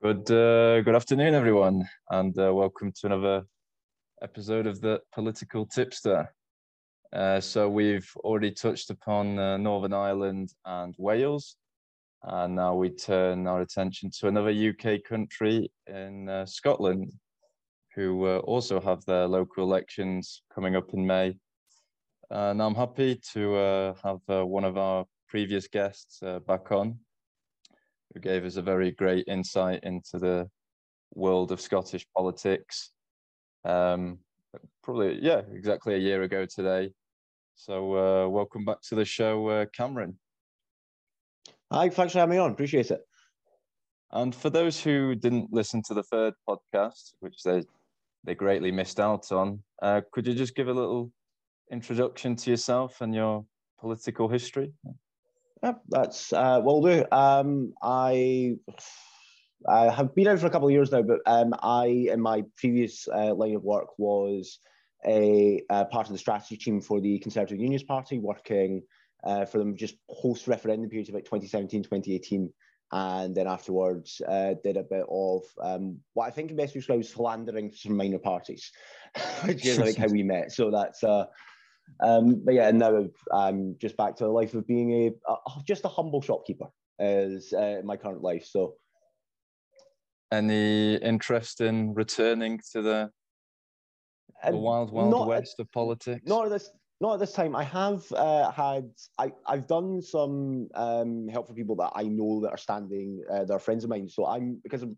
Good uh, good afternoon, everyone, and uh, welcome to another episode of the Political Tipster. Uh, so we've already touched upon uh, Northern Ireland and Wales, and now we turn our attention to another UK country in uh, Scotland, who uh, also have their local elections coming up in May. And I'm happy to have one of our previous guests back on, who gave us a very great insight into the world of Scottish politics. Um, probably, yeah, exactly a year ago today. So, uh, welcome back to the show, uh, Cameron. Hi, thanks for having me on. Appreciate it. And for those who didn't listen to the third podcast, which they they greatly missed out on, uh, could you just give a little introduction to yourself and your political history? Yeah, that's uh, will do. Um, I I have been out for a couple of years now, but um, I in my previous uh, line of work was a, a, part of the strategy team for the Conservative Unionist Party, working uh, for them just post referendum periods like 2017, 2018. And then afterwards, uh, did a bit of um, what I think best describes philandering to some minor parties, which is like how we met. So that's uh, um, but yeah, and now I'm just back to the life of being a, a just a humble shopkeeper is uh, my current life. So, any interest in returning to the, the um, wild, wild west of politics? Not at this. Not at this time. I have uh, had. I I've done some um, help for people that I know that are standing. Uh, that are friends of mine. So I'm because of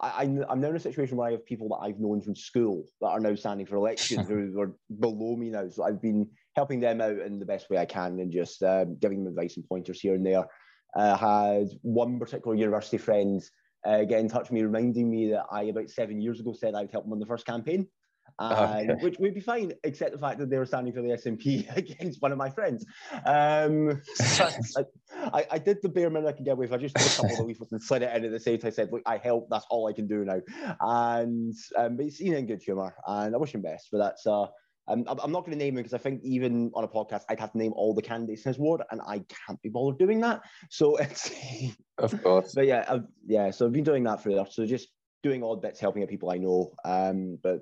I, am now in a situation where I have people that I've known from school that are now standing for elections who are below me now. So I've been helping them out in the best way I can and just um, giving them advice and pointers here and there. I had one particular university friend uh, get in touch with me, reminding me that I, about seven years ago, said I'd help them on the first campaign. And, okay. which would be fine, except the fact that they were standing for the SNP against one of my friends. Um, I, I, did the bare minimum I could get with. I just took a couple of the leaflets and slid it in at the same time. I said, "Look, I help. That's all I can do now." And um, but he's in good humour, and I wish him best. But that's uh, um, I'm not going to name him because I think even on a podcast, I'd have to name all the candidates in his ward, and I can't be bothered doing that. So it's of course. But yeah, I've, yeah. So I've been doing that for. So just doing odd bits, helping out people I know. Um, but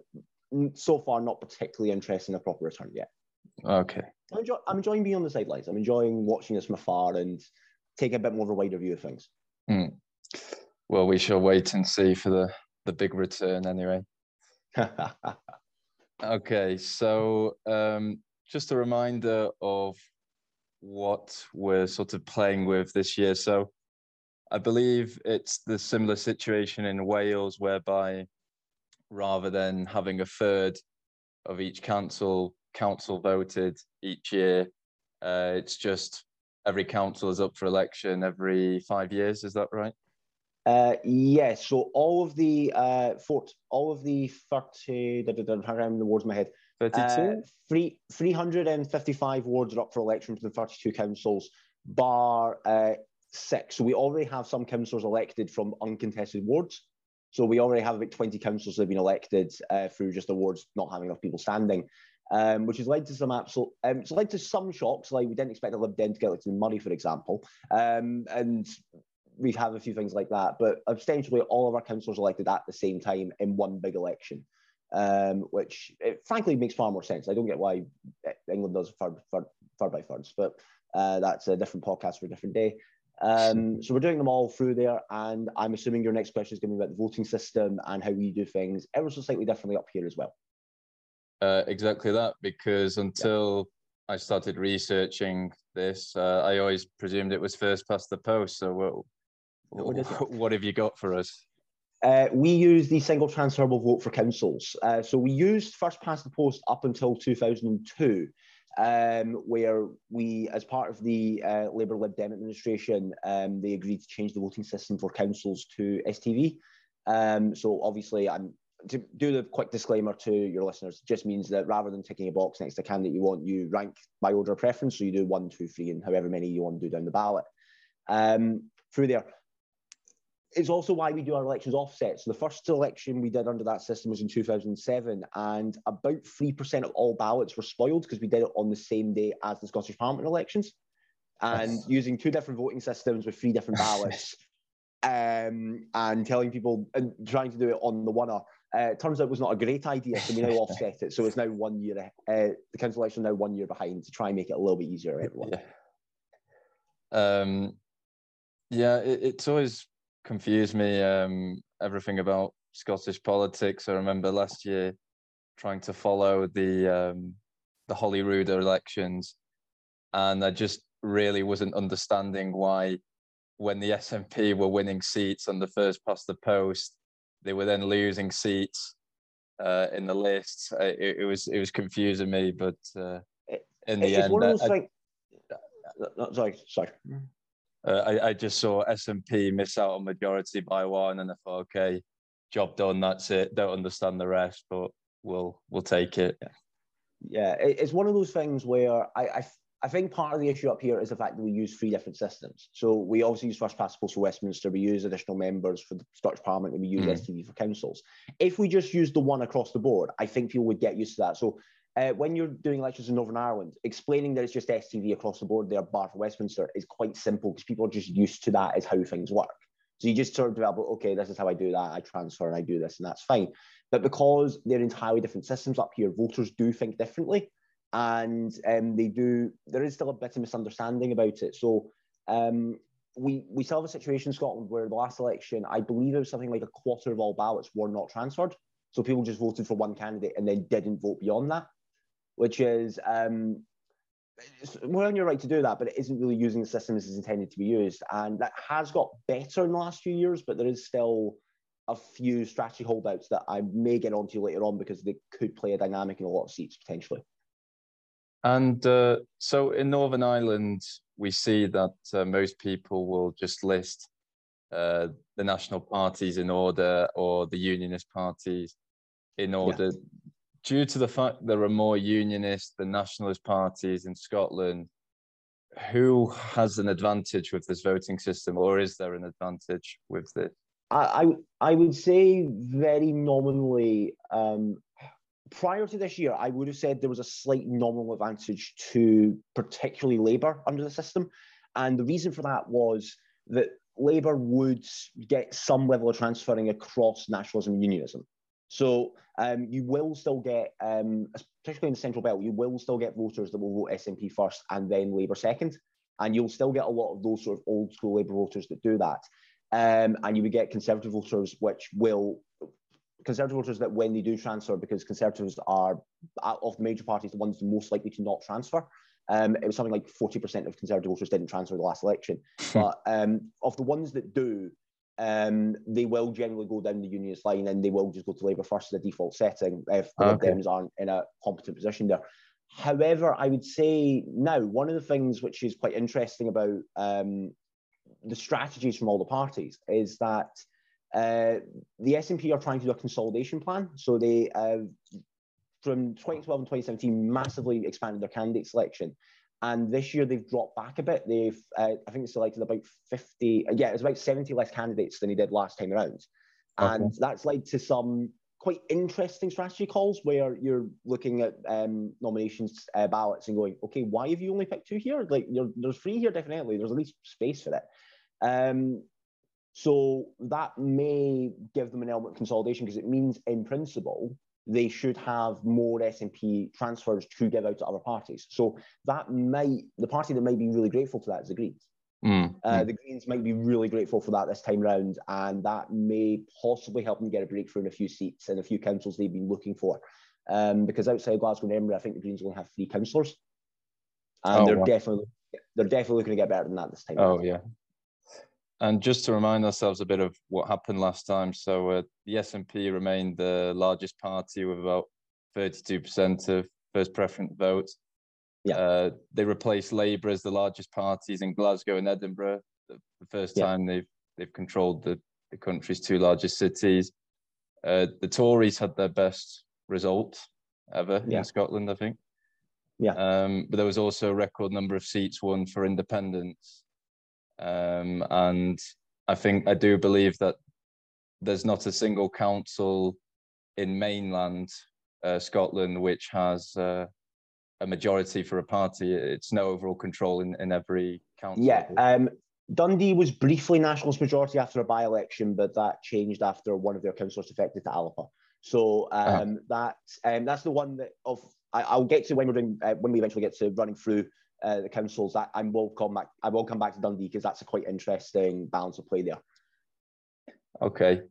so far not particularly interested in a proper return yet. Okay. I'm, enjoy, I'm enjoying being on the sidelines. I'm enjoying watching this from afar and taking a bit more of a wider view of things. Mm. Well, we shall wait and see for the, the big return anyway. okay, so um, just a reminder of what we're sort of playing with this year. So I believe it's the similar situation in Wales whereby rather than having a third of each council council voted each year. Uh, it's just every council is up for election every five years. Is that right? Uh, yes. So all of the uh, fort, all of the thirty. Da, da, da, I'm the wards in my head. Thirty-two. Uh, three three hundred and fifty-five wards are up for election from the thirty-two councils, bar uh, six. So we already have some councillors elected from uncontested wards. So we already have about 20 councils that have been elected uh, through just awards not having enough people standing, um, which has led to some absolute, um, it's led to some shocks. Like we didn't expect a Lib Dem to get elected in Moray, for example. Um, and we have a few things like that. But ostensibly, all of our councillors elected at the same time in one big election, um, which it, frankly makes far more sense. I don't get why England does third, third, third by thirds, but uh, that's a different podcast for a different day. Um, so we're doing them all through there, and I'm assuming your next question is going to be about the voting system and how we do things ever so slightly differently up here as well. Uh, exactly that, because until yeah. I started researching this, uh, I always presumed it was first past the post. So what, what, what have you got for us? Uh, we use the single transferable vote for councils. Uh, so we used first past the post up until 2002 um, where we, as part of the uh, Labour Lib Dem administration, um, they agreed to change the voting system for councils to STV. Um, so obviously, I'm to do the quick disclaimer to your listeners. Just means that rather than ticking a box next to a candidate you want, you rank by order of preference. So you do one, two, three, and however many you want to do down the ballot. Um, through there, it's also why we do our elections offset. So the first election we did under that system was in 2007, and about 3% of all ballots were spoiled because we did it on the same day as the Scottish Parliament elections. And yes. using two different voting systems with three different ballots, um, and telling people and trying to do it on the one. Uh, it turns out it was not a great idea, so we now offset it. So it's now one year. Uh, the council election now one year behind to try and make it a little bit easier for everyone. Yeah, um, yeah it, it's always confused me. Um, everything about Scottish politics. I remember last year trying to follow the um, the Holyrood elections, and I just really wasn't understanding why, when the SNP were winning seats on the first past the post, they were then losing seats uh, in the list. It, it, was it was confusing me, but uh, in the it's end, one of those I, things. Sorry, sorry. Uh, I, I just saw SNP miss out on majority by one, and I thought, okay, job done. That's it. Don't understand the rest, but we'll we'll take it. Yeah. It's one of those things where I, I I think part of the issue up here is the fact that we use three different systems. So we obviously use first past post for Westminster, we use additional members for the Scottish Parliament, and we use mm. STV for councils. If we just use the one across the board, I think people would get used to that. So uh, when you're doing elections in Northern Ireland, explaining that it's just STV across the board there, bar for Westminster, is quite simple because people are just used to that as how things work. So you just sort of develop, okay, this is how I do that. I transfer and I do this, and that's fine. But because they're entirely different systems up here, voters do think differently and um, they do. There is still a bit of misunderstanding about it. So um, we we still have a situation in Scotland where the last election, I believe it was something like a quarter of all ballots were not transferred. So people just voted for one candidate and then didn't vote beyond that, which is um, well, on your right to do that, but it isn't really using the system as it's intended to be used. And that has got better in the last few years, but there is still a few strategy holdouts that I may get onto later on because they could play a dynamic in a lot of seats potentially. And uh, so in Northern Ireland, we see that uh, most people will just list uh, the national parties in order or the unionist parties in order. Yeah. Due to the fact there are more unionist than nationalist parties in Scotland, who has an advantage with this voting system, or is there an advantage with this? I, I, I would say very nominally um, prior to this year, I would have said there was a slight nominal advantage to particularly Labour under the system. And the reason for that was that Labour would get some level of transferring across nationalism and unionism. So um, you will still get, um, particularly in the central belt, you will still get voters that will vote SNP first and then Labour second. And you'll still get a lot of those sort of old school Labour voters that do that. Um, and you would get Conservative voters, which will Conservative voters that when they do transfer, because Conservatives are of the major parties the ones most likely to not transfer. Um, it was something like 40% of Conservative voters didn't transfer the last election. Hmm. but um, of the ones that do, um, they will generally go down the unionist line and they will just go to Labour first as a default setting if the okay. Dems aren't in a competent position there. However, I would say now one of the things which is quite interesting about um, the strategies from all the parties is that uh, the SNP are trying to do a consolidation plan. So they, uh, from 2012 and 2017, massively expanded their candidate selection. And this year they've dropped back a bit. They've, uh, I think, selected about 50, yeah, it was about 70 less candidates than they did last time around. And okay. that's led to some quite interesting strategy calls where you're looking at um, nominations uh, ballots and going, okay, why have you only picked two here? Like, there's three here, definitely. There's at least space for it. Um, so that may give them an element of consolidation because it means, in principle, they should have more SNP transfers to give out to other parties. So that might, the party that might be really grateful to that is the Greens. Mm. Uh, the Greens might be really grateful for that this time round, and that may possibly help them get a breakthrough in a few seats and a few councils they've been looking for. Um, because outside Glasgow and Edinburgh, I think the Greens only have three councillors, and oh, they're wow. definitely they're definitely looking to get better than that this time. Oh yeah, and just to remind ourselves a bit of what happened last time, so uh, the SNP remained the largest party with about 32% of first preference votes. Yeah. Uh, they replaced Labour as the largest parties in Glasgow and Edinburgh. The, the first yeah. time they've they've controlled the, the country's two largest cities. Uh, the Tories had their best result ever yeah. in Scotland, I think. Yeah. Um, but there was also a record number of seats won for independents. Um, and I think I do believe that there's not a single council in mainland uh, Scotland which has uh, a majority for a party. It's no overall control in, in every council. Yeah. Um, Dundee was briefly nationalist majority after a by-election, but that changed after one of their councillors defected to Alba. So uh-huh. um, uh-huh. that um, that's the one that of I, will get to when we're doing uh, when we eventually get to running through uh, the councils. That I will come back. I will come back to Dundee because that's a quite interesting balance of play there. Okay,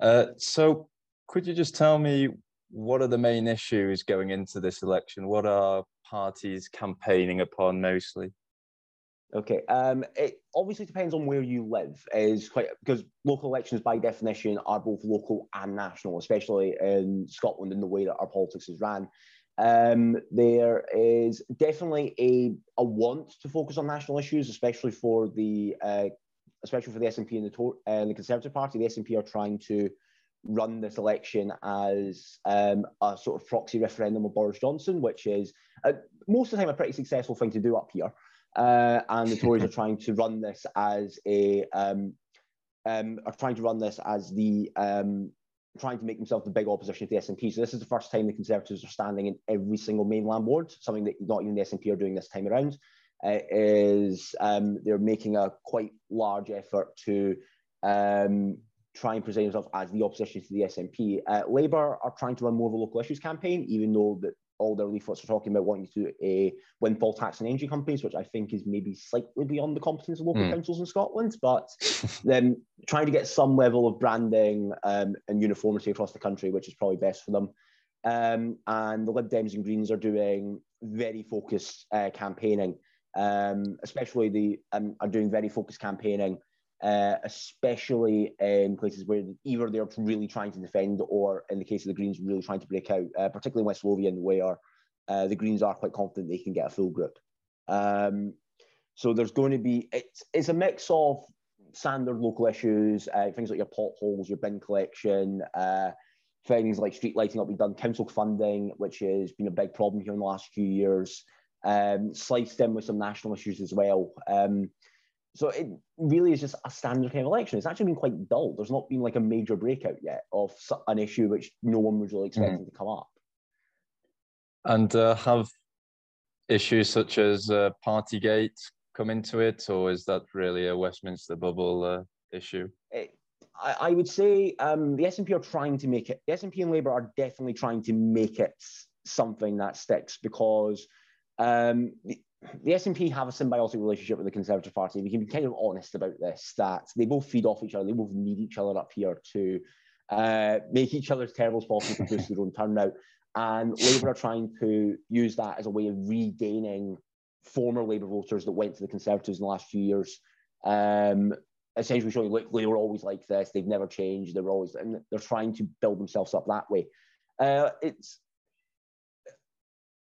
uh, so could you just tell me what are the main issues going into this election? What are parties campaigning upon mostly? Okay. Um, it obviously depends on where you live. Is quite because local elections, by definition, are both local and national, especially in Scotland in the way that our politics is ran. Um, there is definitely a, a want to focus on national issues, especially for the uh, especially for the SNP and the, uh, the Conservative Party. The SNP are trying to run this election as um, a sort of proxy referendum of Boris Johnson, which is uh, most of the time a pretty successful thing to do up here. Uh, and the Tories are trying to run this as a um, um, are trying to run this as the um, trying to make themselves the big opposition to the SNP. So this is the first time the Conservatives are standing in every single mainland ward, something that not even the SNP are doing this time around. Uh, is um, they're making a quite large effort to um, try and present themselves as the opposition to the SNP. Uh, Labour are trying to run more of a local issues campaign, even though that all their leaflets are talking about wanting to do a windfall tax on energy companies, which I think is maybe slightly beyond the competence of local mm. councils in Scotland, but then trying to get some level of branding um, and uniformity across the country, which is probably best for them. Um, and the Lib Dems and Greens are doing very focused uh, campaigning, um, especially the um, are doing very focused campaigning uh, especially in places where either they're really trying to defend or, in the case of the Greens, really trying to break out, uh, particularly in West Lothian, where uh, the Greens are quite confident they can get a full group. Um, so there's going to be, it's, it's a mix of standard local issues, uh, things like your potholes, your bin collection, uh, things like street lighting up, we've done council funding, which has been a big problem here in the last few years, um, sliced in with some national issues as well. Um, so it really is just a standard kind of election. It's actually been quite dull. There's not been like a major breakout yet of an issue which no one was really expecting mm. to come up. And uh, have issues such as uh, Partygate come into it, or is that really a Westminster bubble uh, issue? It, I, I, would say um, the SNP are trying to make it. The SNP and Labour are definitely trying to make it something that sticks because um, the SNP have a symbiotic relationship with the Conservative Party. We can be kind of honest about this, that they both feed off each other. They both need each other up here to uh, make each other as possible to boost their own turnout. And Labour are trying to use that as a way of regaining former Labour voters that went to the Conservatives in the last few years. Um, essentially showing, look, they were always like this. They've never changed. They're always, and they're trying to build themselves up that way. Uh, it's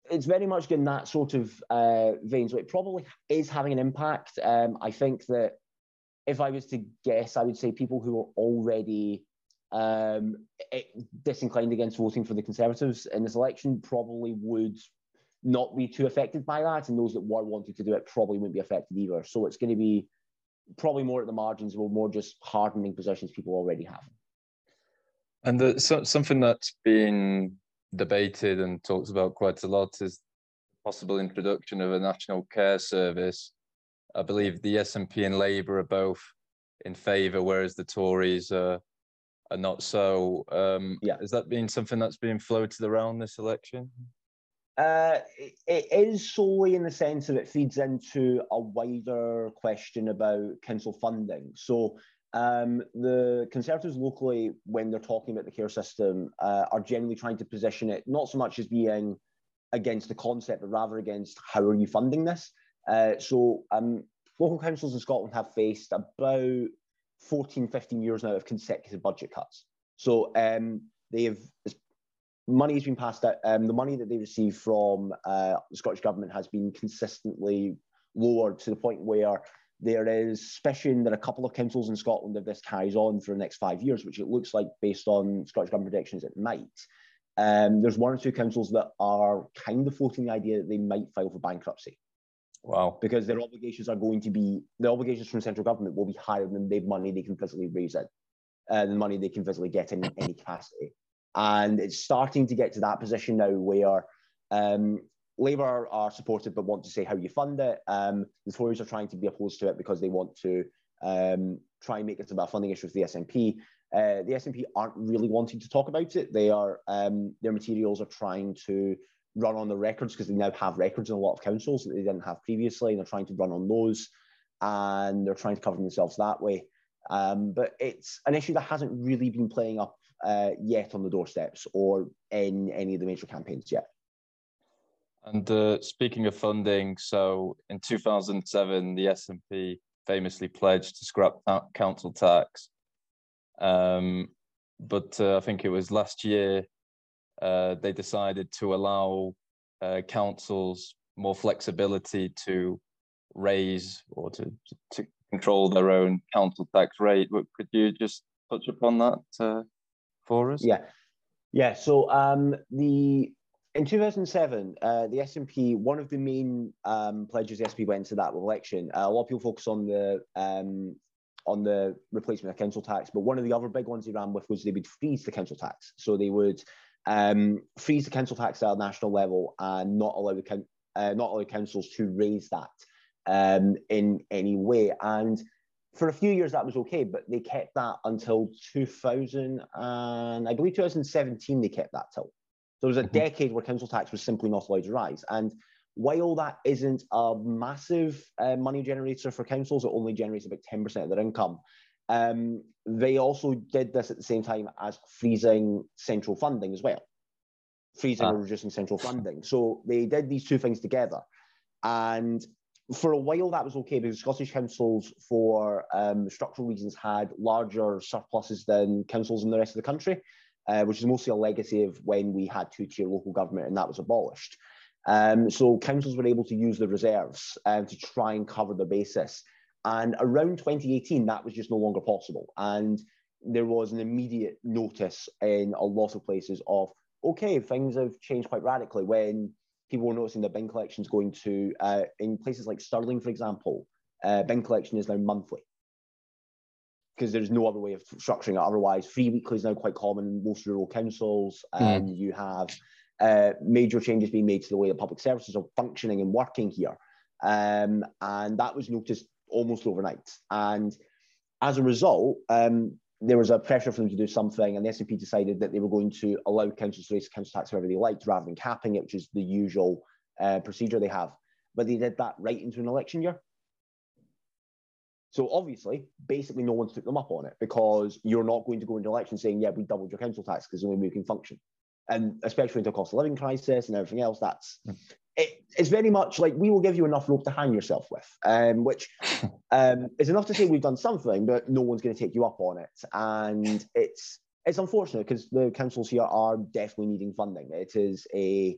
it's very much in that sort of uh, vein. So it probably is having an impact. Um, I think that if I was to guess, I would say people who are already um, disinclined against voting for the Conservatives in this election probably would not be too affected by that, and those that were wanting to do it probably wouldn't be affected either. So it's going to be probably more at the margins, or more just hardening positions people already have. And the, so, something that's been debated and talked about quite a lot is possible introduction of a national care service. I believe the SNP and Labour are both in favour, whereas the Tories are, are not so. Um, yeah. Has that been something that's been floated around this election? Uh, it is solely in the sense that it feeds into a wider question about council funding. So um, the Conservatives locally, when they're talking about the care system, uh, are generally trying to position it not so much as being against the concept, but rather against how are you funding this. Uh, so um, local councils in Scotland have faced about 14, 15 years now of consecutive budget cuts. So um, they've money has been passed out. Um, the money that they receive from uh, the Scottish government has been consistently lowered to the point where there is suspicion that a couple of councils in Scotland, if this carries on for the next five years, which it looks like based on Scottish Government predictions it might, um, there's one or two councils that are kind of floating the idea that they might file for bankruptcy. Wow. Because their obligations are going to be, the obligations from central government will be higher than the money they can physically raise it, uh, the money they can physically get in any capacity. And it's starting to get to that position now where um, Labour are supportive but want to say how you fund it. Um, the Tories are trying to be opposed to it because they want to um, try and make it about funding issue with the SNP. Uh, the SNP aren't really wanting to talk about it. They are um, their materials are trying to run on the records because they now have records in a lot of councils that they didn't have previously, and they're trying to run on those, and they're trying to cover themselves that way. Um, but it's an issue that hasn't really been playing up uh, yet on the doorsteps or in any of the major campaigns yet. And uh, speaking of funding, so in 2007, the SNP famously pledged to scrap council tax. Um, but uh, I think it was last year uh, they decided to allow uh, councils more flexibility to raise or to, to control their own council tax rate. Could you just touch upon that uh, for us? Yeah, yeah. So um, the in 2007, uh, the SNP, one of the main um, pledges the SNP went to that election. Uh, a lot of people focus on the um, on the replacement of council tax, but one of the other big ones they ran with was they would freeze the council tax. So they would um, freeze the council tax at a national level and not allow the uh, not allow councils to raise that um, in any way. And for a few years that was okay, but they kept that until 2000 and I believe 2017 they kept that till. There was a mm-hmm. decade where council tax was simply not allowed to rise. And while that isn't a massive uh, money generator for councils, it only generates about 10% of their income. Um, they also did this at the same time as freezing central funding as well, freezing ah. or reducing central funding. So they did these two things together. And for a while, that was okay because Scottish councils, for um, structural reasons, had larger surpluses than councils in the rest of the country, uh, which is mostly a legacy of when we had two tier local government and that was abolished. Um, so councils were able to use the reserves um, to try and cover the basis. And around 2018, that was just no longer possible. And there was an immediate notice in a lot of places of, okay, things have changed quite radically when people were noticing the bin collections going to, uh, in places like Stirling, for example, uh, bin collection is now monthly because there's no other way of structuring it otherwise. Free weekly is now quite common in most rural councils, hmm. and mm. you have uh, major changes being made to the way that public services are functioning and working here. Um, and that was noticed almost overnight. And as a result, um, there was a pressure for them to do something, and the SNP decided that they were going to allow councils to raise council tax wherever they liked rather than capping it, which is the usual uh, procedure they have. But they did that right into an election year. So obviously, basically, no one took them up on it because you're not going to go into election saying, "Yeah, we doubled your council tax because the only way we can function." and especially into a cost of living crisis and everything else, that's hmm. it, it's very much like we will give you enough rope to hang yourself with, um, which um, is enough to say we've done something, but no one's going to take you up on it, and it's it's unfortunate because the councils here are definitely needing funding. It is a,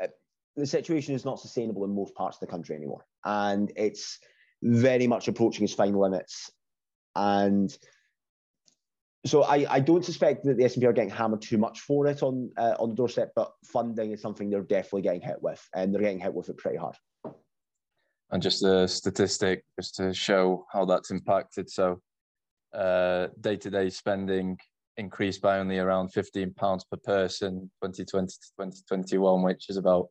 a the situation is not sustainable in most parts of the country anymore, and it's very much approaching its final limits, and so I, I don't suspect that the SNP are getting hammered too much for it on uh, on the doorstep, but funding is something they're definitely getting hit with, and they're getting hit with it pretty hard. And just a statistic, just to show how that's impacted. So, day to day spending increased by only around fifteen pounds per person, 2020 to 2021, which is about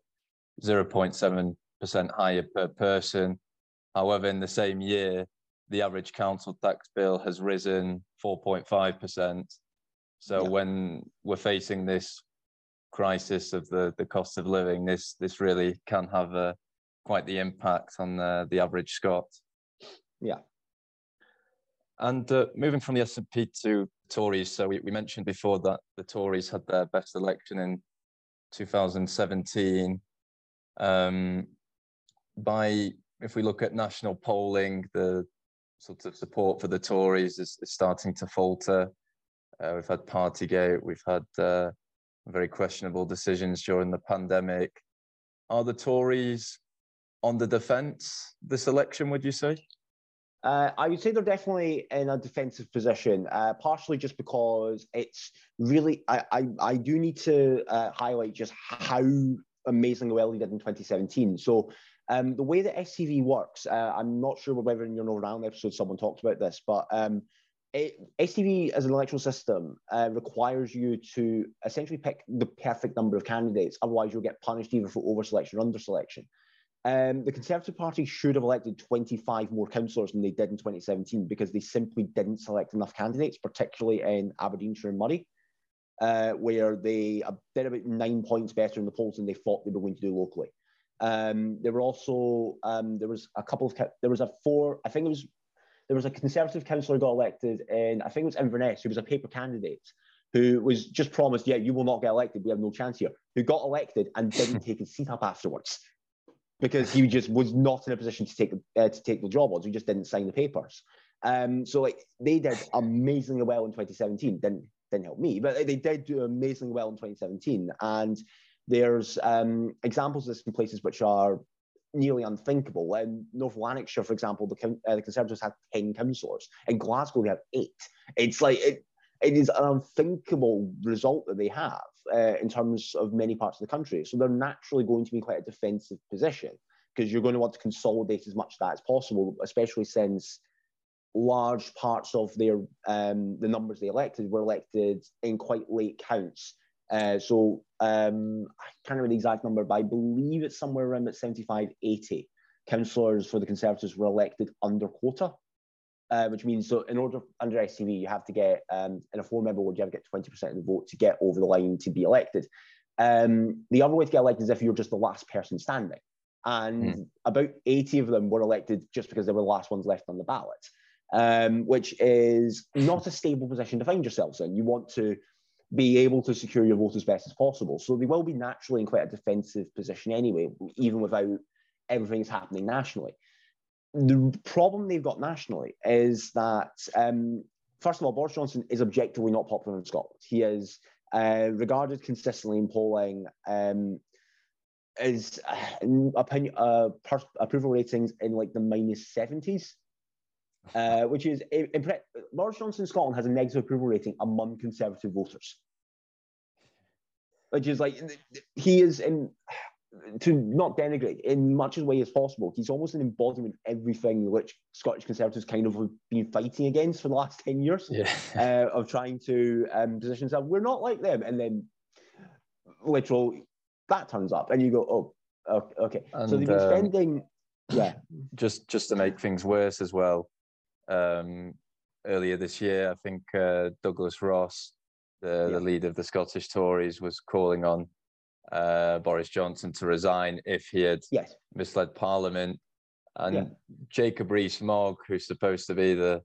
0.7 percent higher per person. However, in the same year, the average council tax bill has risen 4.5%. So yeah. when we're facing this crisis of the, the cost of living, this this really can have a, quite the impact on the, the average Scot. Yeah. And uh, moving from the SNP to Tories, so we, we mentioned before that the Tories had their best election in 2017. Um, by if we look at national polling, the sort of support for the Tories is, is starting to falter. Uh, we've had Partygate, we've had uh, very questionable decisions during the pandemic. Are the Tories on the defence this election, would you say? Uh, I would say they're definitely in a defensive position, uh, partially just because it's really, I, I, I do need to uh, highlight just how amazingly well he did in 2017. So um, the way that STV works, uh, I'm not sure whether in your Northern Ireland episode someone talked about this, but um, it, STV as an electoral system uh, requires you to essentially pick the perfect number of candidates. Otherwise, you'll get punished either for over selection or under selection. Um, the Conservative Party should have elected 25 more councillors than they did in 2017 because they simply didn't select enough candidates, particularly in Aberdeenshire and Moray, uh, where they did about nine points better in the polls than they thought they were going to do locally. Um, there were also um, there was a couple of there was a four I think it was there was a Conservative councillor got elected and I think it was Inverness who was a paper candidate who was just promised yeah you will not get elected we have no chance here who got elected and didn't take his seat up afterwards because he just was not in a position to take uh, to take the job. So he just didn't sign the papers. Um, so like, they did amazingly well in 2017. Didn't didn't help me, but they did do amazingly well in 2017. And there's um, examples of this in places which are nearly unthinkable. In North Lanarkshire, for example, the, uh, the Conservatives had 10 councillors. In Glasgow, they have eight. It's like it, it is an unthinkable result that they have uh, in terms of many parts of the country. So they're naturally going to be quite a defensive position because you're going to want to consolidate as much of that as possible, especially since large parts of their um, the numbers they elected were elected in quite late counts. Uh, so um, I can't remember the exact number, but I believe it's somewhere around at 75, 80 councillors for the Conservatives were elected under quota uh, which means so in order under STV, you have to get um, in a four-member ward, you have to get 20% of the vote to get over the line to be elected. Um, the other way to get elected is if you're just the last person standing. And mm. about 80 of them were elected just because they were the last ones left on the ballot, um, which is not a stable position to find yourselves in. You want to be able to secure your vote as best as possible. So they will be naturally in quite a defensive position anyway, even without everything that's happening nationally the problem they've got nationally is that, um, first of all, Boris Johnson is objectively not popular in Scotland. He is uh, regarded consistently in polling um, is uh, opinion, uh, approval ratings in like the minus 70s. Uh, which is impre- Boris Johnson Scotland has a negative approval rating among Conservative voters, which is like he is in to not denigrate in much as way as possible, he's almost an embodiment of everything which Scottish Conservatives kind of have been fighting against for the last 10 years yeah. uh, of trying to um, position themselves. We're not like them. And then literal that turns up and you go, oh, okay. And, so they've been um, spending, yeah. Just, just to make things worse as well, um, earlier this year, I think uh, Douglas Ross, the, yeah. the leader of the Scottish Tories, was calling on uh, Boris Johnson to resign if he had yes. misled Parliament. And yeah. Jacob Rees-Mogg, who's supposed to be the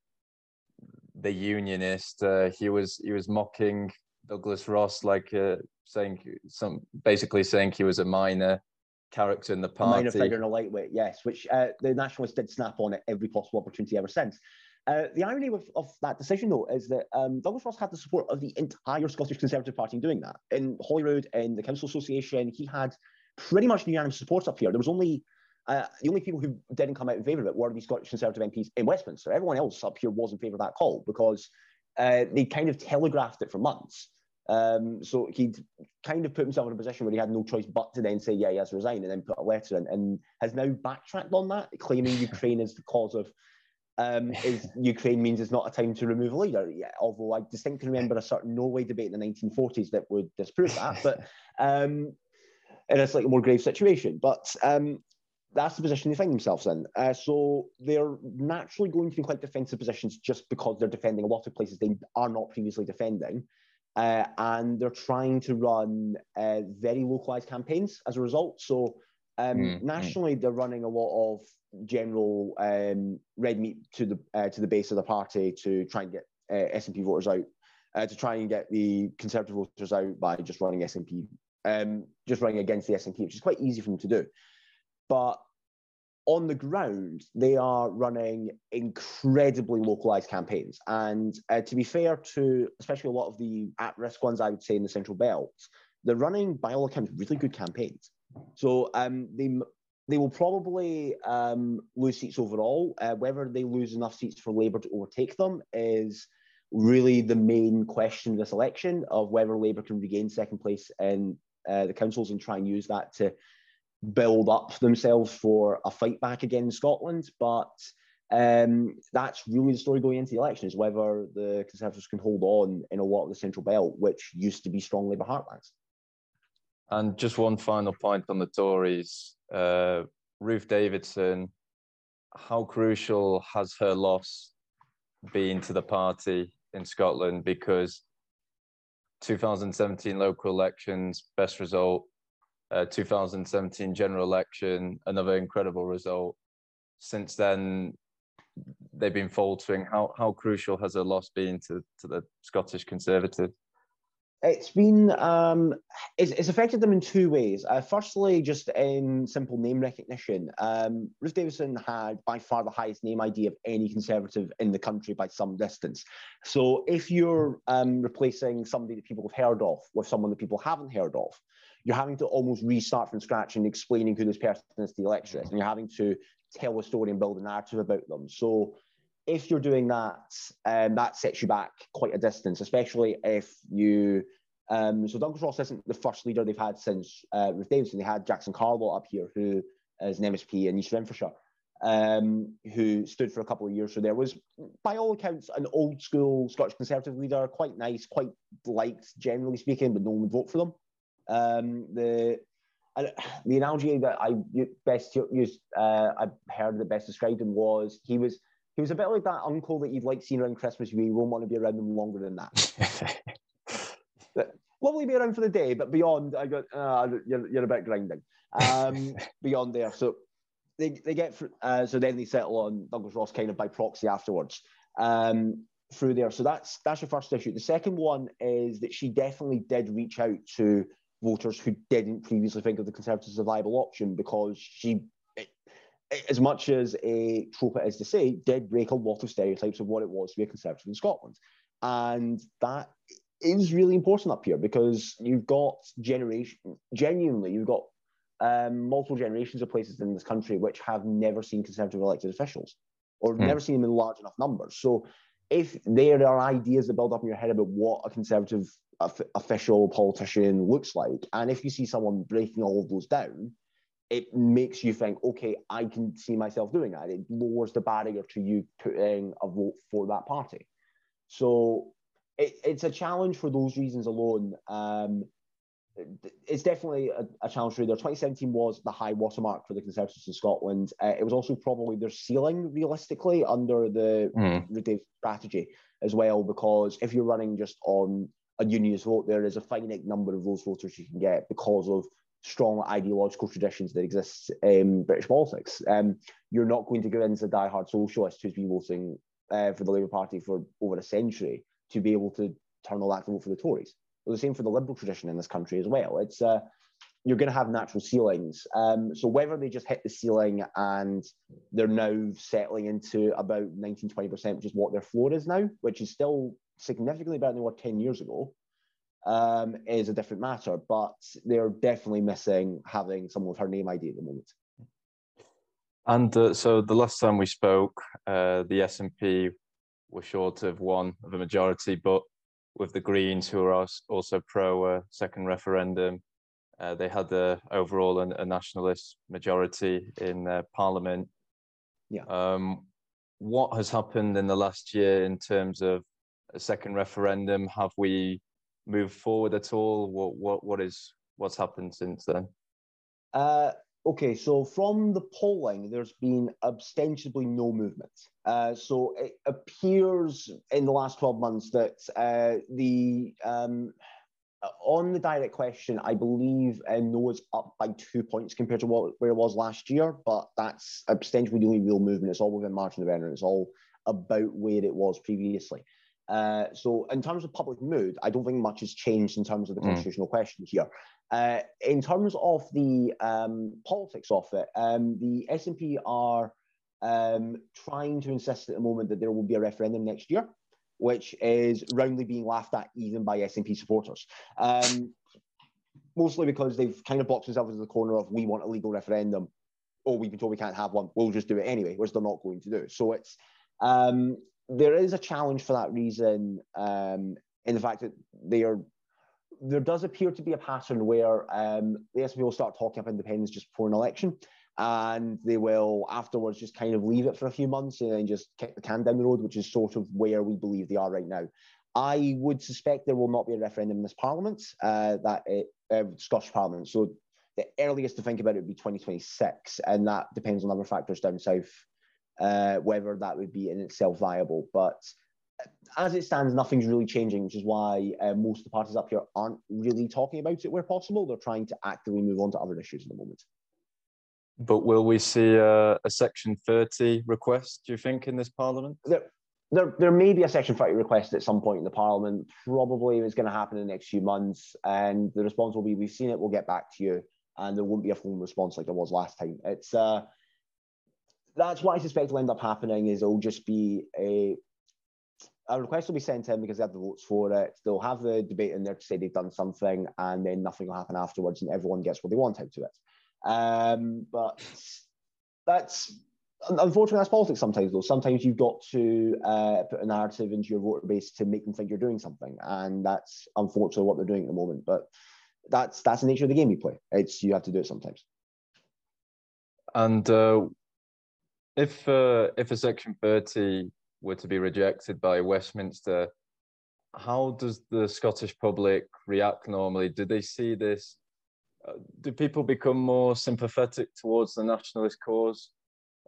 the unionist, uh, he was he was mocking Douglas Ross, like uh, saying some basically saying he was a minor character in the party, a minor figure and a lightweight. Yes, which uh, the Nationalists did snap on at every possible opportunity ever since. Uh, the irony of, of, that decision, though, is that um, Douglas Ross had the support of the entire Scottish Conservative Party in doing that. In Holyrood, in the Council Association, he had pretty much unanimous support up here. There was only uh, the only people who didn't come out in favour of it were the Scottish Conservative MPs in Westminster. Everyone else up here was in favour of that call because uh, they kind of telegraphed it for months. Um, so he'd kind of put himself in a position where he had no choice but to then say, yeah, he has resigned, and then put a letter in, and has now backtracked on that, claiming Ukraine is the cause of um, is Ukraine means it's not a time to remove a leader. Yeah, although I distinctly remember a certain Norway debate in the 1940s that would disprove that, but um, in a slightly more grave situation. But um, that's the position they find themselves in. Uh, so they're naturally going to be quite defensive positions just because they're defending a lot of places they are not previously defending. Uh, and they're trying to run uh, very localized campaigns as a result. So um, mm, nationally, they're running a lot of general um, red meat to the uh, to the base of the party to try and get uh, SNP voters out, uh, to try and get the Conservative voters out by just running SNP, um, just running against the SNP, which is quite easy for them to do. But on the ground, they are running incredibly localized campaigns. And uh, to be fair to especially a lot of the at risk ones, I would say in the Central Belt, they're running, by all accounts, really good campaigns. So um, they they will probably um, lose seats overall. Uh, whether they lose enough seats for Labour to overtake them is really the main question of this election of whether Labour can regain second place in uh, the councils and try and use that to build up themselves for a fight back against Scotland. But Um, that's really the story going into the election is whether the Conservatives can hold on in a lot of the Central Belt, which used to be strong Labour heartlands. And just one final point on the Tories. Uh, Ruth Davidson, how crucial has her loss been to the party in Scotland? Because 2017 local elections, best result. Uh, 2017 general election, another incredible result. Since then, they've been faltering. How how crucial has a loss been to, to the Scottish Conservatives? It's been um, it's, it's affected them in two ways. Uh, firstly, just in simple name recognition. Um, Ruth Davidson had by far the highest name ID of any Conservative in the country by some distance. So if you're um, replacing somebody that people have heard of with someone that people haven't heard of, you're having to almost restart from scratch and explaining who this person is to the electorate, and you're having to tell a story and build a narrative about them. So if you're doing that, um, that sets you back quite a distance, especially if you. Um, so Douglas Ross isn't the first leader they've had since uh, Ruth Davidson. They had Jackson Carlaw up here, who is an MSP in East Renfrewshire, um, who stood for a couple of years. So there was, by all accounts, an old school Scottish Conservative leader, quite nice, quite liked, generally speaking, but no one would vote for them. Um, the the analogy that I best used, uh, I heard that best described him was he was he was a bit like that uncle that you'd like seeing around Christmas. You won't want to be around them longer than that. lovely be around for the day, but beyond, I got uh, you're, you're a bit grinding. Um, beyond there, so they, they get uh, so then they settle on Douglas Ross kind of by proxy afterwards um, through there. So that's that's your first issue. The second one is that she definitely did reach out to voters who didn't previously think of the Conservatives as a viable option because she, as much as a trope it is to say, did break a lot of stereotypes of what it was to be a Conservative in Scotland. And that is really important up here because you've got generation, genuinely, you've got um, multiple generations of places in this country which have never seen Conservative elected officials or mm. never seen them in large enough numbers. So if there are ideas that build up in your head about what a Conservative official politician looks like. And if you see someone breaking all of those down, it makes you think, okay, I can see myself doing that. It lowers the barrier to you putting a vote for that party. So it, it's a challenge for those reasons alone. Um, it's definitely a, a, challenge for there. 2017 was the high watermark for the Conservatives in Scotland. Uh, it was also probably their ceiling, realistically, under the mm. strategy as well, because if you're running just on a unionist vote, there is a finite number of those voters you can get because of strong ideological traditions that exist in British politics. Um, you're not going to go into a die-hard socialist who's been voting uh, for the Labour Party for over a century to be able to turn all that to vote for the Tories. Well, the same for the Liberal tradition in this country as well. It's uh, you're going to have natural ceilings. Um, so whether they just hit the ceiling and they're now settling into about 19, 20%, which is what their floor is now, which is still significantly better than were 10 years ago, um, is a different matter. But they're definitely missing having someone with her name ID at the moment. And uh, so the last time we spoke, uh, the SNP were short of one of a majority, but with the Greens, who are also pro uh, second referendum, uh, they had a, overall a, a nationalist majority in uh, Parliament. Yeah. Um, what has happened in the last year in terms of a second referendum? Have we moved forward at all? What what what is what's happened since then? Uh, okay, so from the polling, there's been ostensibly no movement. Uh, so it appears in the last 12 months that uh, the um, on the direct question, I believe uh, no is up by two points compared to what where it was last year, but that's ostensibly the only real movement. It's all within margin of error. It's all about where it was previously. Uh, so in terms of public mood, I don't think much has changed in terms of the mm. constitutional question here. Uh, in terms of the um, politics of it, um, the SNP are um, trying to insist at the moment that there will be a referendum next year, which is roundly being laughed at even by SNP supporters. Um, mostly because they've kind of boxed themselves into the corner of we want a legal referendum. Oh, we've been told we can't have one. We'll just do it anyway, which they're not going to do. So it's um, there is a challenge for that reason um, in the fact that they are there does appear to be a pattern where um, the SNP will start talking up independence just before an election. and they will afterwards just kind of leave it for a few months and then just kick the can down the road, which is sort of where we believe they are right now. I would suspect there will not be a referendum in this Parliament, uh, that it, uh, Scottish Parliament. So the earliest to think about it would be 2026, and that depends on other factors down south, uh, whether that would be in itself viable. But as it stands, nothing's really changing, which is why uh, most of the parties up here aren't really talking about it where possible. They're trying to actively move on to other issues at the moment. But will we see a, a Section 30 request, do you think, in this Parliament? There, there, there may be a Section 30 request at some point in the Parliament. Probably it's going to happen in the next few months. And the response will be, we've seen it, we'll get back to you. And there won't be a full response like there was last time. It's uh, That's what I suspect will end up happening is it'll just be a a request will be sent in because they have the votes for it. They'll have the debate in there to say they've done something, and then nothing will happen afterwards, and everyone gets what they want out of it. Um, but that's unfortunately that's politics sometimes though sometimes you've got to uh, put a narrative into your voter base to make them think you're doing something and that's unfortunately what they're doing at the moment but that's that's the nature of the game you play it's you have to do it sometimes and uh, if uh, if a section 30 were to be rejected by westminster how does the scottish public react normally do they see this uh, do people become more sympathetic towards the nationalist cause,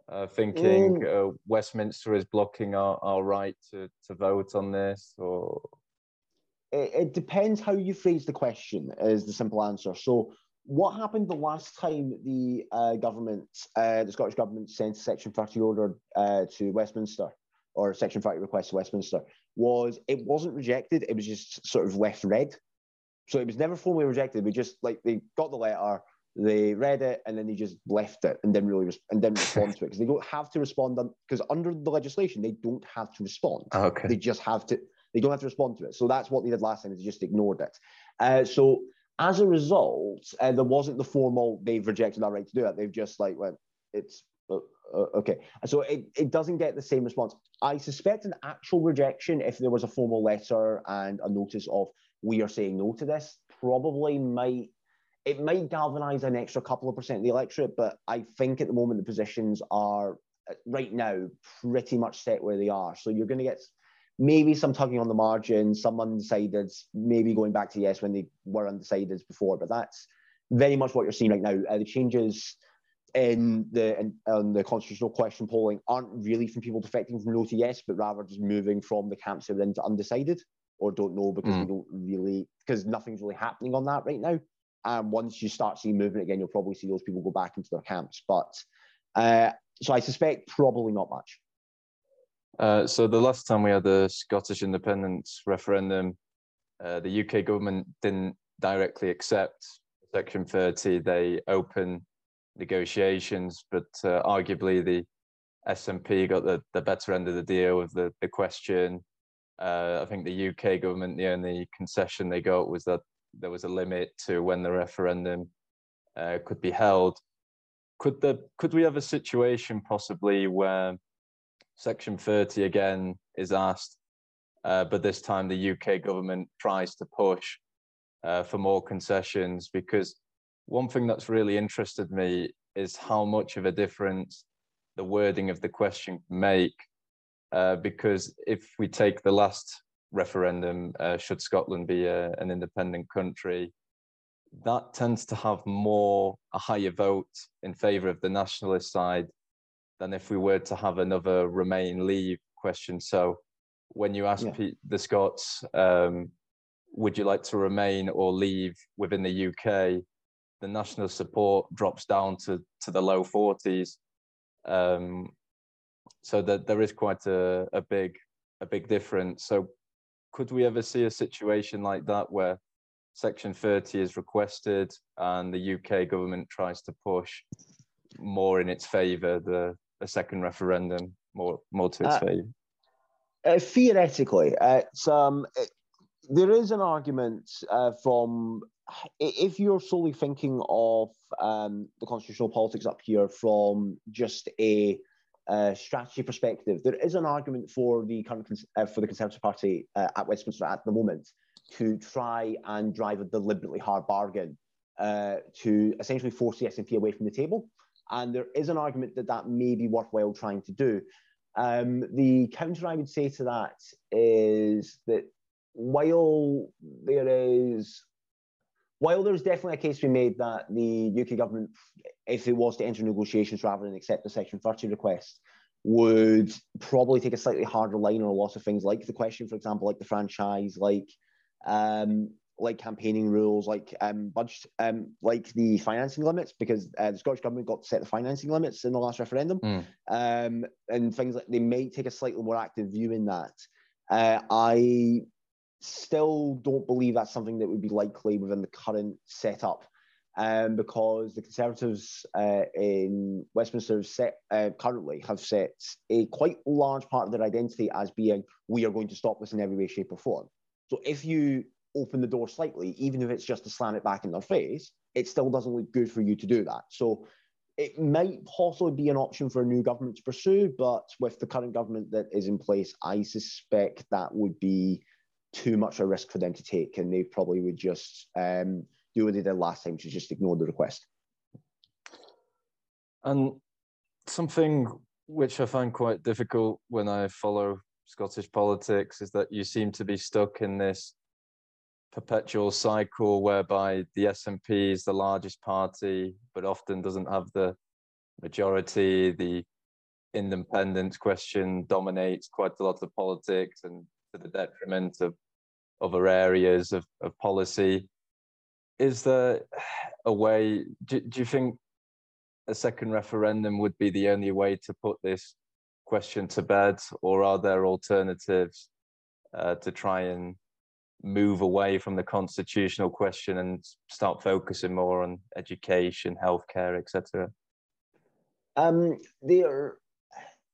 uh, thinking mm. uh, Westminster is blocking our, our right to, to vote on this? Or it, it depends how you phrase the question. Is the simple answer. So, what happened the last time the uh, government, uh, the Scottish government, sent a Section 30 order uh, to Westminster? Or Section 30 request to Westminster was it wasn't rejected; it was just sort of left read so it was never formally rejected. We just like they got the letter, they read it, and then they just left it and didn't really res- and didn't respond to it because they don't have to respond because under the legislation they don't have to respond. Okay. They just have to. They don't have to respond to it. So that's what they did last time. Is they just ignored it. Uh, so as a result, uh, there wasn't the formal. They've rejected our right to do it. They've just like went. It's uh, uh okay. So it, it doesn't get the same response. I suspect an actual rejection, if there was a formal letter and a notice of we are saying no to this probably might it might galvanize an extra couple of percent of the electorate, but I think at the moment the positions are uh, right now pretty much set where they are. So you're going to get maybe some tugging on the margin, some undecided, maybe going back to yes when they were undecided before, but that's very much what you're seeing right now. Uh, the changes in the in, in, the constitutional question polling aren't really from people defecting from no to yes, but rather just moving from the camps that are into undecided or don't know because mm. we don't really because nothing's really happening on that right now. And once you start seeing movement again, you'll probably see those people go back into their camps. But uh, so I suspect probably not much. Uh, so the last time we had the Scottish independence referendum, uh, the UK government didn't directly accept Section 30. They opened negotiations, but uh, arguably the SNP got the, the better end of the deal with the, the question uh, I think the UK government, the only concession they got was that there was a limit to when the referendum uh, could be held. Could the could we have a situation possibly where Section 30 again is asked, uh, but this time the UK government tries to push uh, for more concessions? Because one thing that's really interested me is how much of a difference the wording of the question make uh, because if we take the last referendum, uh, should Scotland be a, an independent country, that tends to have more a higher vote in favour of the nationalist side than if we were to have another Remain Leave question. So when you ask yeah. the Scots, um, would you like to remain or leave within the UK? The national support drops down to, to the low 40s. Um, so that there is quite a, a big a big difference. So could we ever see a situation like that where Section 30 is requested and the UK government tries to push more in its favour, the, the second referendum more more to its uh, favour? Uh, theoretically, uh, it's, um, it, there is an argument uh, from if you're solely thinking of um, the constitutional politics up here from just a uh, strategy perspective, there is an argument for the current uh, for the Conservative Party uh, at Westminster at the moment to try and drive a deliberately hard bargain uh, to essentially force the SNP away from the table And there is an argument that that may be worthwhile trying to do. Um, the counter I would say to that is that while there is while there's definitely a case to be made that the UK government, if it was to enter negotiations rather than accept the Section 30 request, would probably take a slightly harder line on a lot of things, like the question, for example, like the franchise, like um, like campaigning rules, like um, budget, um, like the financing limits, because uh, the Scottish government got to set the financing limits in the last referendum, mm. um, and things like they may take a slightly more active view in that. Uh, I still don't believe that's something that would be likely within the current setup. Um, because the Conservatives uh, in Westminster have set, uh, currently have set a quite large part of their identity as being we are going to stop this in every way, shape, or form. So if you open the door slightly, even if it's just to slam it back in their face, it still doesn't look good for you to do that. So it might possibly be an option for a new government to pursue, but with the current government that is in place, I suspect that would be too much of a risk for them to take, and they probably would just um, do what they did last time, is just ignore the request. And something which I find quite difficult when I follow Scottish politics is that you seem to be stuck in this perpetual cycle whereby the SNP is the largest party, but often doesn't have the majority. The independence question dominates quite a lot of the politics, and to the detriment of other areas of, of policy. Is there a way, do, do you think a second referendum would be the only way to put this question to bed, or are there alternatives uh, to try and move away from the constitutional question and start focusing more on education, healthcare, etc.? Um, there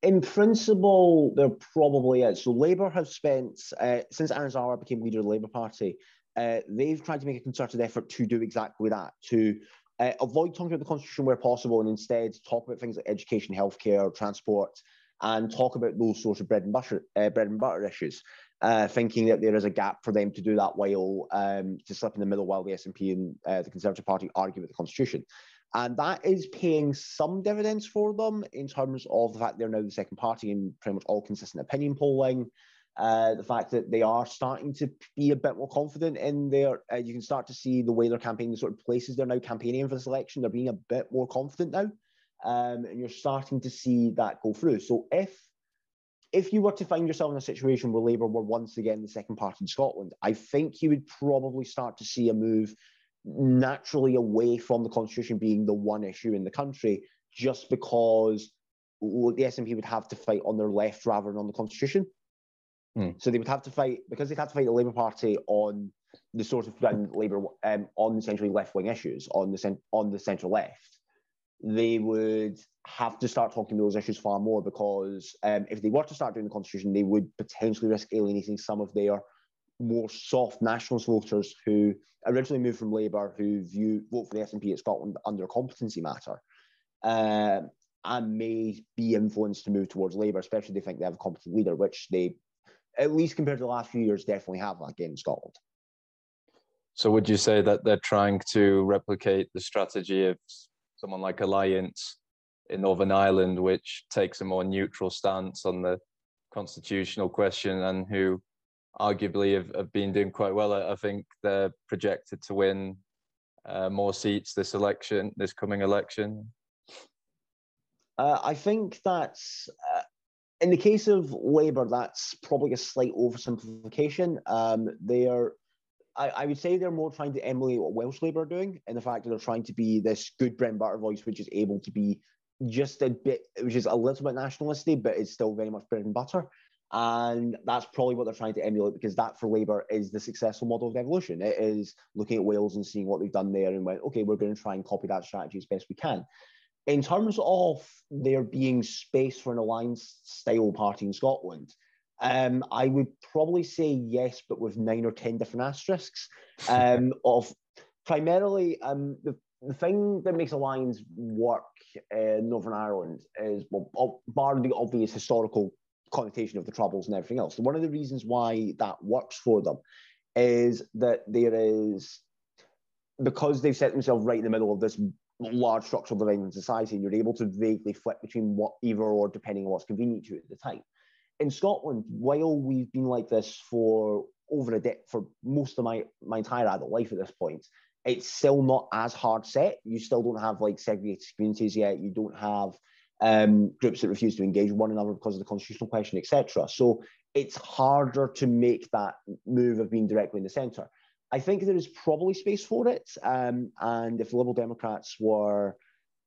in principle, there probably is. So Labour have spent, uh, since Anas Sarwar became leader of the Labour Party, uh, they've tried to make a concerted effort to do exactly that, to uh, avoid talking about the Constitution where possible and instead talk about things like education, healthcare, transport, and talk about those sorts of bread and butter, uh, bread and butter issues, uh, thinking that there is a gap for them to do that while um, to slip in the middle while the SNP and uh, the Conservative Party argue with the Constitution. And that is paying some dividends for them in terms of the fact they're now the second party in pretty much all consistent opinion polling. Uh, the fact that they are starting to be a bit more confident in their, uh, you can start to see the way they're campaigning, the sort of places they're now campaigning for this election, they're being a bit more confident now. Um, and you're starting to see that go through. So if if you were to find yourself in a situation where Labour were once again the second party in Scotland, I think you would probably start to see a move naturally away from the constitution being the one issue in the country just because the SNP would have to fight on their left rather than on the constitution. Mm. So they would have to fight because they'd have to fight the Labour Party on the sort of Labour um, on essentially left wing issues on the on the central left. They would have to start talking those issues far more because um, if they were to start doing the constitution, they would potentially risk alienating some of their more soft nationalist voters who originally moved from Labour, who view vote for the SNP at Scotland under a competency matter, uh, and may be influenced to move towards Labour, especially if they think they have a competent leader, which they, at least compared to the last few years, definitely have again in Scotland. So, would you say that they're trying to replicate the strategy of someone like Alliance in Northern Ireland, which takes a more neutral stance on the constitutional question and who arguably have, have been doing quite well. I, think they're projected to win uh, more seats this election, this coming election. Uh, I think that's uh, in the case of Labour, that's probably a slight oversimplification. Um, they are, I, I, would say, they're more trying to emulate what Welsh Labour are doing, in the fact that they're trying to be this good bread and butter voice, which is able to be just a bit, which is a little bit nationalistic, but it's still very much bread and butter. And that's probably what they're trying to emulate because that for Labour is the successful model of devolution. It is looking at Wales and seeing what they've done there and went, okay, we're going to try and copy that strategy as best we can. In terms of there being space for an alliance style party in Scotland, um, I would probably say yes, but with nine or 10 different asterisks. Um, of primarily, um, the, the thing that makes the alliance work in Northern Ireland is, well, bar the obvious historical connotation of the troubles and everything else. One of the reasons why that works for them is that there is because they've set themselves right in the middle of this large structural divide in society, and you're able to vaguely flip between what either or depending on what's convenient to you at the time. In Scotland, while we've been like this for over a day for most of my my entire adult life at this point, it's still not as hard set. You still don't have like segregated communities yet. You don't have um, groups that refuse to engage one another because of the constitutional question, etc. So it's harder to make that move of being directly in the centre. I think there is probably space for it. Um, and if Liberal Democrats were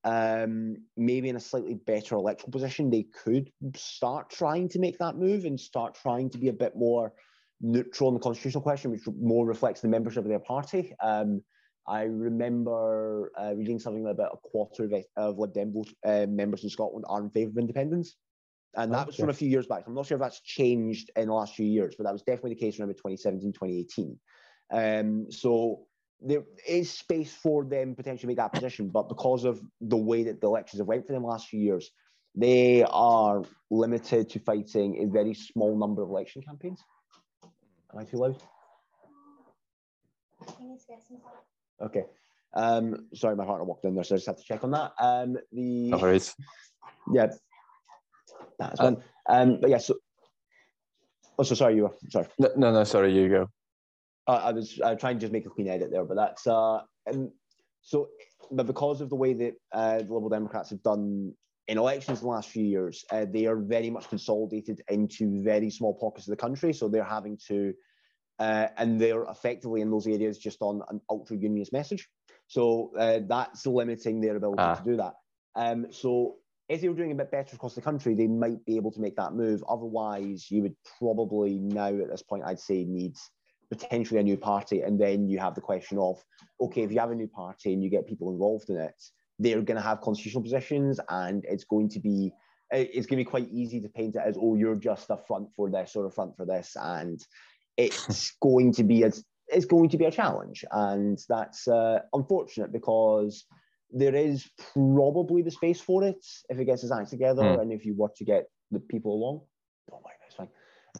um, maybe in a slightly better electoral position, they could start trying to make that move and start trying to be a bit more neutral on the constitutional question, which more reflects the membership of their party. Um, I remember uh, reading something about a quarter of, of Lib Dem vote, uh, members in Scotland are in favour of independence. And that was from a few years back. I'm not sure if that's changed in the last few years, but that was definitely the case around 2017, 2018. Um, so there is space for them potentially make that position, but because of the way that the elections have went for them last few years, they are limited to fighting a very small number of election campaigns. Am I too loud? Okay. Um, sorry, my partner walked in there, so I just have to check on that. Um, the no worries. Yeah. That's um, um, but yeah, so oh, so sorry, you were sorry. No, no, no sorry, you go. Uh, I was uh, trying to just make a clean edit there, but that's uh, and so, but because of the way that uh, the Liberal Democrats have done in elections the last few years, uh, they are very much consolidated into very small pockets of the country. So they're having to uh, and they're effectively in those areas just on an ultra unionist message. So uh, that's limiting their ability ah. to do that. Um, so if they were doing a bit better across the country, they might be able to make that move. Otherwise, you would probably now at this point, I'd say, need potentially a new party. And then you have the question of, okay, if you have a new party and you get people involved in it, they're going to have constitutional positions, and it's going to be it's going to be quite easy to paint it as, oh, you're just a front for this or a front for this, and it's going to be a, it's going to be a challenge, and that's uh, unfortunate because there is probably the space for it if it gets its act together, mm. and if you were to get the people along. Don't mind, that's fine.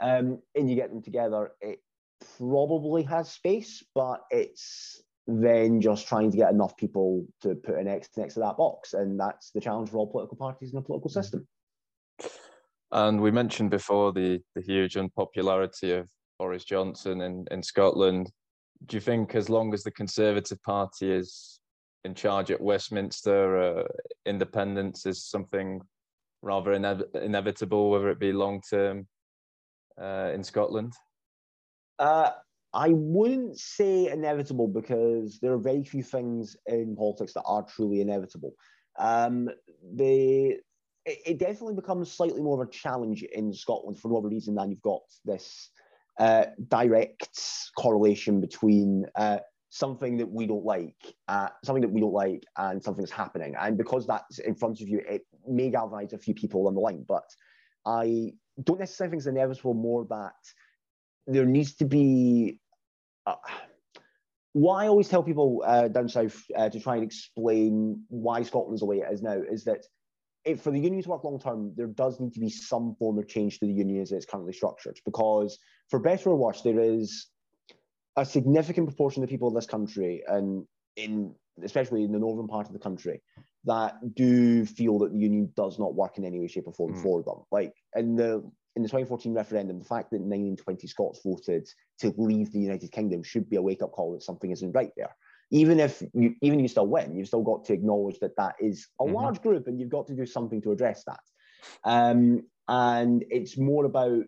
Um, and you get them together, it probably has space, but it's then just trying to get enough people to put an X next to that box, and that's the challenge for all political parties in a political hmm. system. And we mentioned before the the huge unpopularity of Boris Johnson in, in Scotland. Do you think, as long as the Conservative Party is in charge at Westminster, uh, independence is something rather ine- inevitable, whether it be long term uh, in Scotland? Uh, I wouldn't say inevitable because there are very few things in politics that are truly inevitable. Um, it definitely becomes slightly more of a challenge in Scotland for whatever reason than you've got this uh, direct correlation between uh, something that we don't like, uh, something that we don't like, and something that's happening. And because that's in front of you, it may galvanize a few people on the line. But I don't necessarily think it's inevitable. More that there needs to be. Uh, what I always tell people uh, down south uh, to try and explain why Scotland's the way it is now is that if, for the union to work long term, there does need to be some form of change to the union as it's currently structured. Because for better or worse, there is a significant proportion of the people in this country, and in especially in the northern part of the country, that do feel that the union does not work in any way, shape, or form mm. for them. Like in the in the 2014 referendum, the fact that 9 in 20 Scots voted to leave the United Kingdom should be a wake up call that something isn't right there even if you even if you still win, you've still got to acknowledge that that is a mm-hmm. large group, and you've got to do something to address that. Um, and it's more about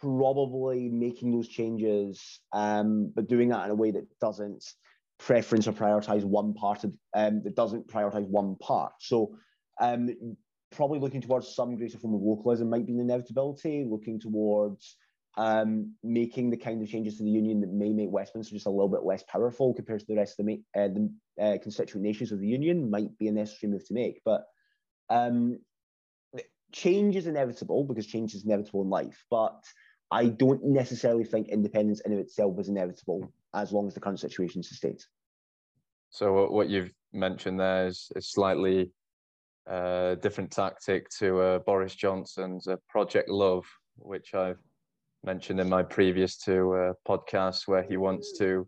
probably making those changes, um, but doing that in a way that doesn't preference or prioritize one part of um, that doesn't prioritize one part. So um, probably looking towards some greater form of localism might be an inevitability. Looking towards um, making the kind of changes to the union that may make Westminster just a little bit less powerful compared to the rest of the, uh, the uh, constituent nations of the union might be a necessary move to make. But um, change is inevitable because change is inevitable in life. But I don't necessarily think independence in of itself is inevitable as long as the current situation sustains. So what you've mentioned there is, is slightly uh, different tactic to uh, Boris Johnson's uh, Project Love, which I've mentioned in my previous two uh, podcasts where he wants to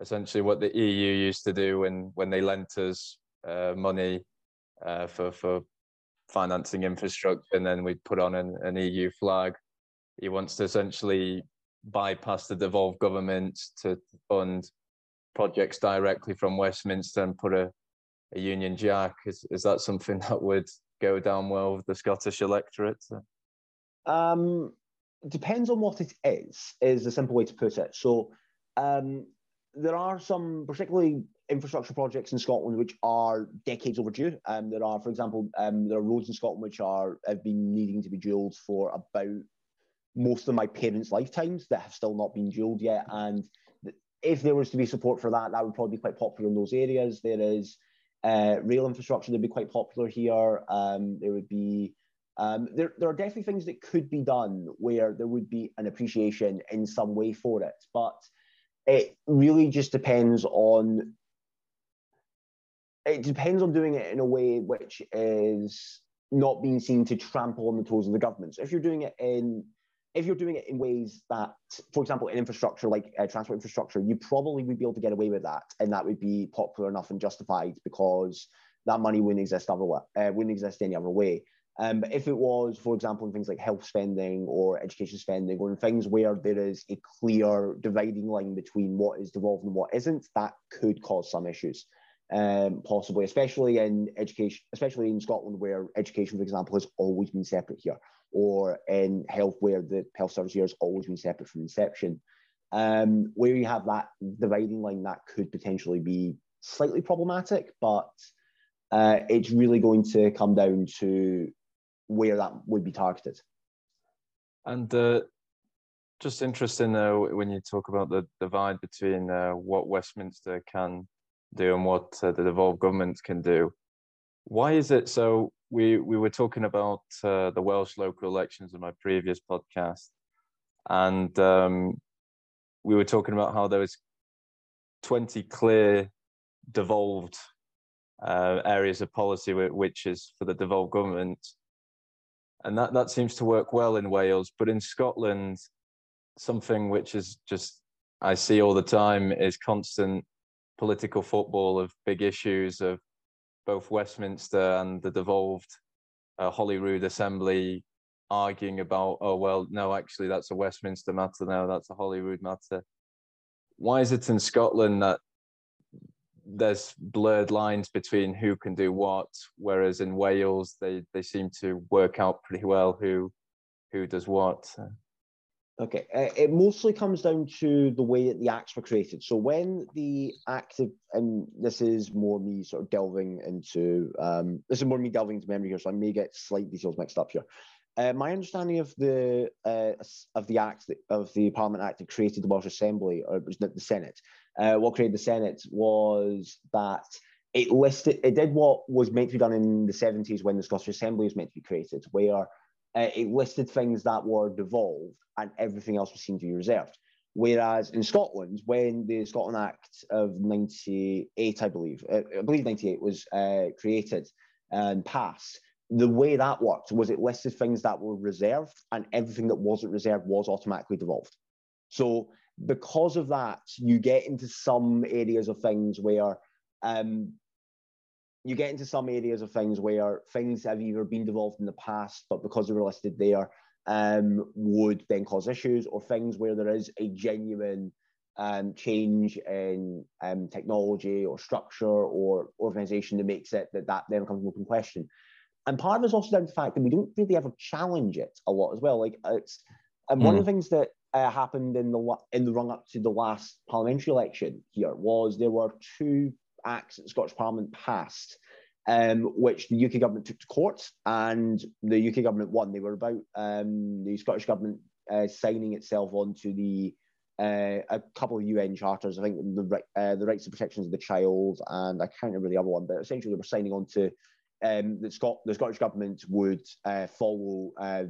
essentially what the EU used to do when when they lent us uh, money for for financing infrastructure, and then we'd put on an, an EU flag. He wants to essentially bypass the devolved government to fund projects directly from Westminster and put a, a Union Jack. Is is that something that would go down well with the Scottish electorate? Um, depends on what it is. Is the simple way to put it. So, um, there are some particularly infrastructure projects in Scotland which are decades overdue. Um, there are, for example, um, there are roads in Scotland which are have been needing to be dualled for about most of my parents' lifetimes that have still not been dualled yet. And if there was to be support for that, that would probably be quite popular in those areas. There is uh, rail infrastructure would be quite popular here. Um, there would be um, there, there are definitely things that could be done where there would be an appreciation in some way for it, but it really just depends on it depends on doing it in a way which is not being seen to trample on the toes of the government. So if you're doing it in if you're doing it in ways that, for example, in infrastructure like uh, transport infrastructure, you probably would be able to get away with that, and that would be popular enough and justified because that money wouldn't exist other way, uh, wouldn't exist any other way. Um, but if it was, for example, in things like health spending or education spending, or in things where there is a clear dividing line between what is devolved and what isn't, that could cause some issues. Um, possibly, especially in education, especially in Scotland, where education, for example, has always been separate here, or in health, where the health service here has always been separate from inception. Um, where you have that dividing line, that could potentially be slightly problematic, but uh, it's really going to come down to where that would be targeted. And uh, just interesting though, when you talk about the divide between uh, what Westminster can do and what uh, the devolved governments can do, why is it so? We we were talking about uh, the Welsh local elections in my previous podcast, and um, we were talking about how there was twenty clear devolved uh, areas of policy which is for the devolved government and that that seems to work well in Wales. But in Scotland, something which is just I see all the time is constant political football of big issues of both Westminster and the devolved uh, Holyrood Assembly arguing about, oh well, no, actually that's a Westminster matter now, that's a Holyrood matter. Why is it in Scotland that there's blurred lines between who can do what, whereas in Wales they they seem to work out pretty well who who does what. Okay, uh, it mostly comes down to the way that the acts were created. So when the act, of, and this is more me sort of delving into, um, this is more me delving into memory here, so I may get slight details mixed up here. Uh, my understanding of the uh, of the act of the Parliament Act that created the Welsh Assembly, or it was the Senedd, uh, what created the Senedd was that it listed it did what was meant to be done in the 70s when the Scottish Assembly was meant to be created, where uh, it listed things that were devolved and everything else was seen to be reserved. Whereas in Scotland, when the Scotland Act of 98, I believe, uh, I believe 98 was uh, created and passed, the way that worked was it listed things that were reserved and everything that wasn't reserved was automatically devolved. So because of that, you get into some areas of things where um, you get into some areas of things where things have either been devolved in the past, but because they were listed there, um, would then cause issues, or things where there is a genuine um, change in um, technology or structure or organization that makes it that that then becomes an open question. And part of it's also down to the fact that we don't really ever challenge it a lot as well. Like it's and mm. one of the hmm. things that uh, happened in the in the run up to the last parliamentary election here was there were two acts that the Scottish Parliament passed, um, which the UK government took to court, and the UK government won. They were about um, the Scottish government uh, signing itself onto the uh, a couple of UN charters. I think the uh, the rights and protections of the child, and I can't remember the other one, but essentially they were signing on to um, the, Scot- the Scottish government would uh, follow uh,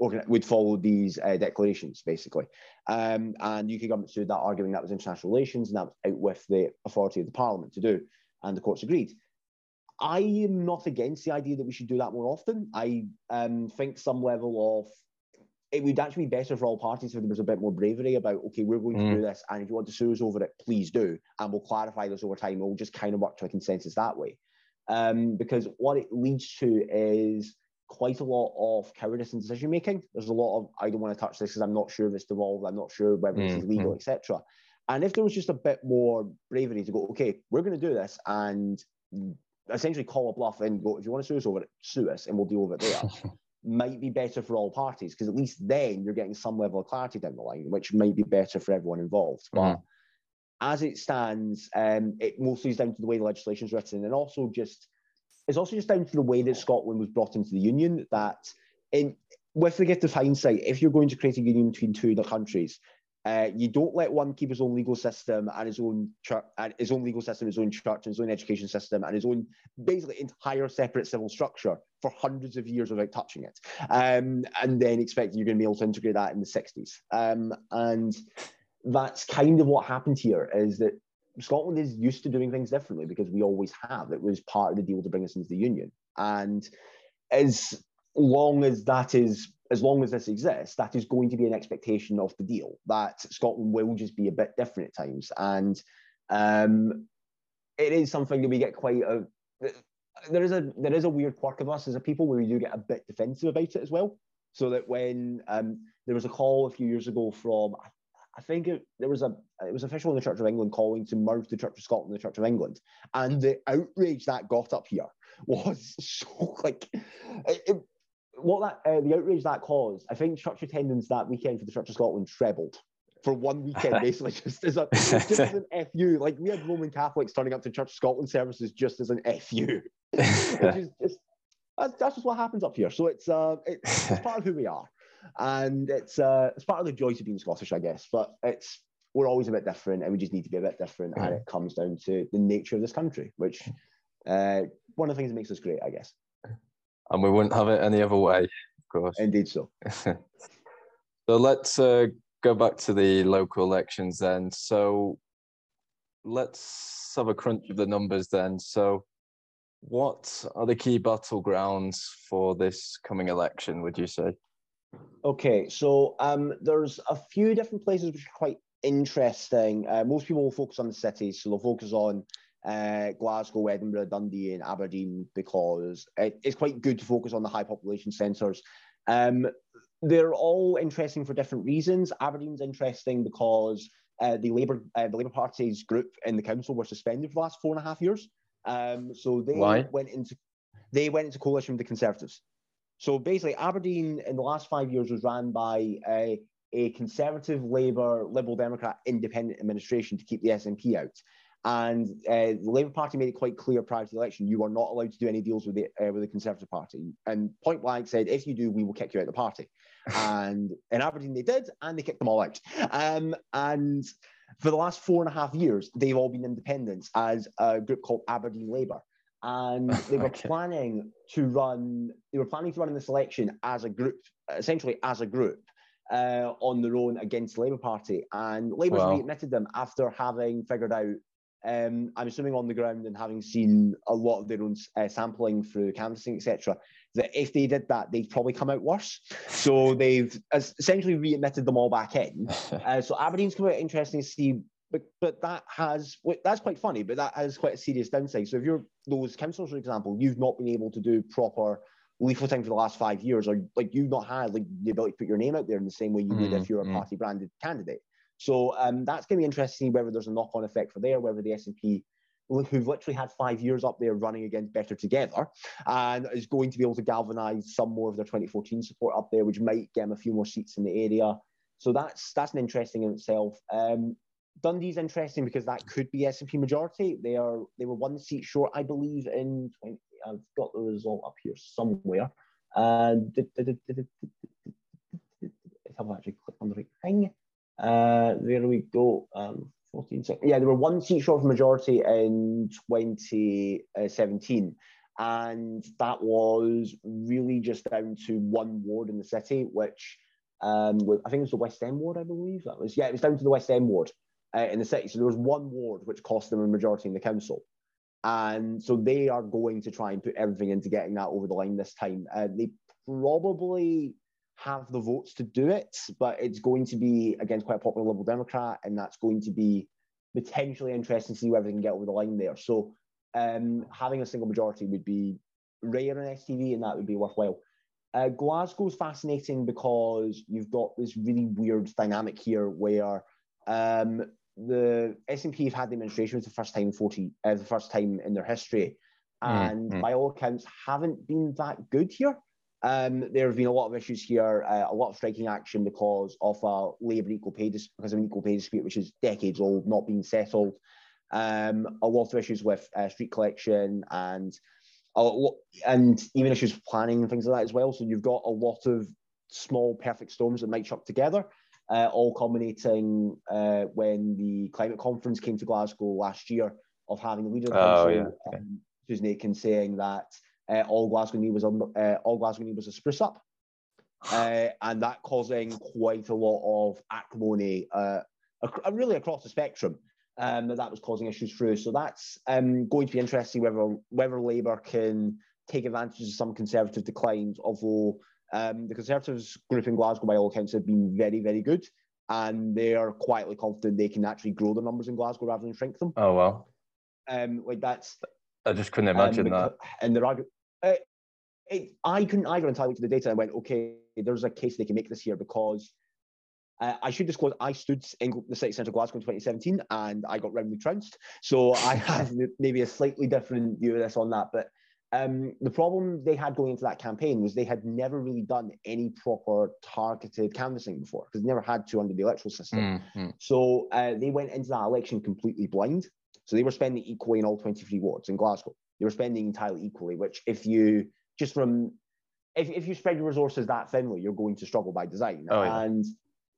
would follow these uh, declarations, basically. Um, and UK government sued that, arguing that was international relations and that was out with the authority of the Parliament to do. And the courts agreed. I am not against the idea that we should do that more often. I um, think some level of it would actually be better for all parties if there was a bit more bravery about, okay, we're going to mm. do this, and if you want to sue us over it, please do, and we'll clarify this over time. We'll just kind of work to a consensus that way. Um, because what it leads to is quite a lot of cowardice in decision making. There's a lot of I don't want to touch this because I'm not sure if it's devolved, I'm not sure whether mm. this is legal, mm. etc. And if there was just a bit more bravery to go, okay, we're going to do this, and essentially call a bluff and go, if you want to sue us over it, sue us, and we'll deal with it there. might be better for all parties because at least then you're getting some level of clarity down the line, which might be better for everyone involved. But mm. as it stands, um, it mostly is down to the way the legislation is written, and also just it's also just down to the way that Scotland was brought into the union. That in with the gift of hindsight, if you're going to create a union between two other countries, uh, you don't let one keep his own legal system and his own church, and his own legal system, his own church, and his own education system, and his own basically entire separate civil structure for hundreds of years without touching it, um, and then expect you're going to be able to integrate that in the 60s. Um, and that's kind of what happened here. Is that Scotland is used to doing things differently because we always have. It was part of the deal to bring us into the union, and as long as that is as long as this exists, that is going to be an expectation of the deal that Scotland will just be a bit different at times. And um, it is something that we get quite a there is a there is a weird quirk of us as a people where we do get a bit defensive about it as well. So that when um, there was a call a few years ago from I think it, there was a it was official in the Church of England calling to merge the Church of Scotland and the Church of England, and the outrage that got up here was so like it, what that uh, the outrage that caused, I think church attendance that weekend for the Church of Scotland trebled for one weekend, basically just as a just as an FU. Like we had Roman Catholics turning up to Church of Scotland services just as an FU, which is just that's, that's just what happens up here. So it's uh it's, it's part of who we are, and it's uh it's part of the joys of being Scottish, I guess. But it's we're always a bit different, and we just need to be a bit different, and it comes down to the nature of this country, which uh one of the things that makes us great, I guess and we wouldn't have it any other way, of course. Indeed, so. so let's uh, go back to the local elections then. So let's have a crunch of the numbers then. So, what are the key battlegrounds for this coming election? Would you say? Okay, so um, there's a few different places which are quite interesting. Uh, most people will focus on the cities, so they'll focus on uh, Glasgow, Edinburgh, Dundee, and Aberdeen because it, it's quite good to focus on the high population centres. Um, they're all interesting for different reasons. Aberdeen's interesting because uh, the Labour uh, the Labour Party's group in the council were suspended for the last four and a half years. Um, so they Why? went into they went into coalition with the Conservatives. So basically, Aberdeen in the last five years was ran by a, a Conservative, Labour, Liberal Democrat independent administration to keep the SNP out. And uh, the Labour Party made it quite clear prior to the election you are not allowed to do any deals with the uh, with the Conservative Party. And point blank said, if you do, we will kick you out of the party. and in Aberdeen they did, and they kicked them all out. Um, and for the last four and a half years, they've all been independents as a group called Aberdeen Labour. And they were okay. planning to run. They were planning to run in this election as a group, essentially as a group. Uh, on their own against the Labour Party. And Labour's wow. readmitted them after having figured out um, I'm assuming on the ground and having seen a lot of their own uh, sampling through canvassing, etc., that if they did that, they'd probably come out worse. So they've essentially readmitted them all back in. Uh, so Aberdeen's quite interesting to see, but but that has that's quite funny, but that has quite a serious downside. So if you're those councillors, for example, you've not been able to do proper leafleting for the last five years, or like you've not had like the ability to put your name out there in the same way you mm, would if you're a mm. party branded candidate. So um, that's going to be interesting whether there's a knock-on effect for there, whether the SNP, who've literally had five years up there running against Better Together, and is going to be able to galvanise some more of their 2014 support up there, which might get them a few more seats in the area. So that's that's an interesting in itself. Um, Dundee's interesting because that could be SNP majority. They are they were one seat short, I believe, in 20, I've got the result up here somewhere. Uh, I've actually clicked on the right thing. Uh, there we go. Um, 14 seconds. Yeah, there were one seat short of majority in 2017. And that was really just down to one ward in the city, which um, I think it was the West End ward, I believe. That was, yeah, it was down to the West End ward uh, in the city. So there was one ward which cost them a majority in the council. And so they are going to try and put everything into getting that over the line this time. Uh, they probably have the votes to do it, but it's going to be against quite a popular Liberal Democrat, and that's going to be potentially interesting to see whether they can get over the line there. So um, having a single majority would be rare in STV, and that would be worthwhile. Uh, Glasgow's fascinating because you've got this really weird dynamic here where um, the SNP have had the administration for the first time 40, uh, the first time in their history, mm, and mm-hmm. by all accounts haven't been that good here. Um, there have been a lot of issues here, uh, a lot of striking action because of a labour equal pay dis- because of an equal pay dispute which is decades old, not being settled. Um, a lot of issues with uh, street collection and lot, and even issues with planning and things like that as well. So you've got a lot of small perfect storms that might chuck together, uh, all culminating uh, when the climate conference came to Glasgow last year of having the leader of the oh, council, yeah. um, Susan saying that uh, all Glasgow need was a, uh, all Glasgow need was a spruce up, uh, and that causing quite a lot of acrimony, uh, ac- really across the spectrum. Um, that that was causing issues through. So that's um, going to be interesting whether whether Labour can take advantage of some Conservative declines. Although um, the Conservatives group in Glasgow, by all accounts, have been very very good, and they are quietly confident they can actually grow their numbers in Glasgow rather than shrink them. Oh well. Um, like that's. I just couldn't imagine um, that. And there are uh, it, I couldn't either until I looked at the data and went, okay, there's a case they can make this year because uh, I should disclose I stood in the city centre of Glasgow in 2017 and I got roundly trounced. So I have maybe a slightly different view of this on that. But um, the problem they had going into that campaign was they had never really done any proper targeted canvassing before because they never had to under the electoral system. Mm-hmm. So uh, they went into that election completely blind. So they were spending equally in all 23 wards in Glasgow they were spending entirely equally, which if you just from if, if you spread your resources that thinly, you're going to struggle by design. Oh, yeah. And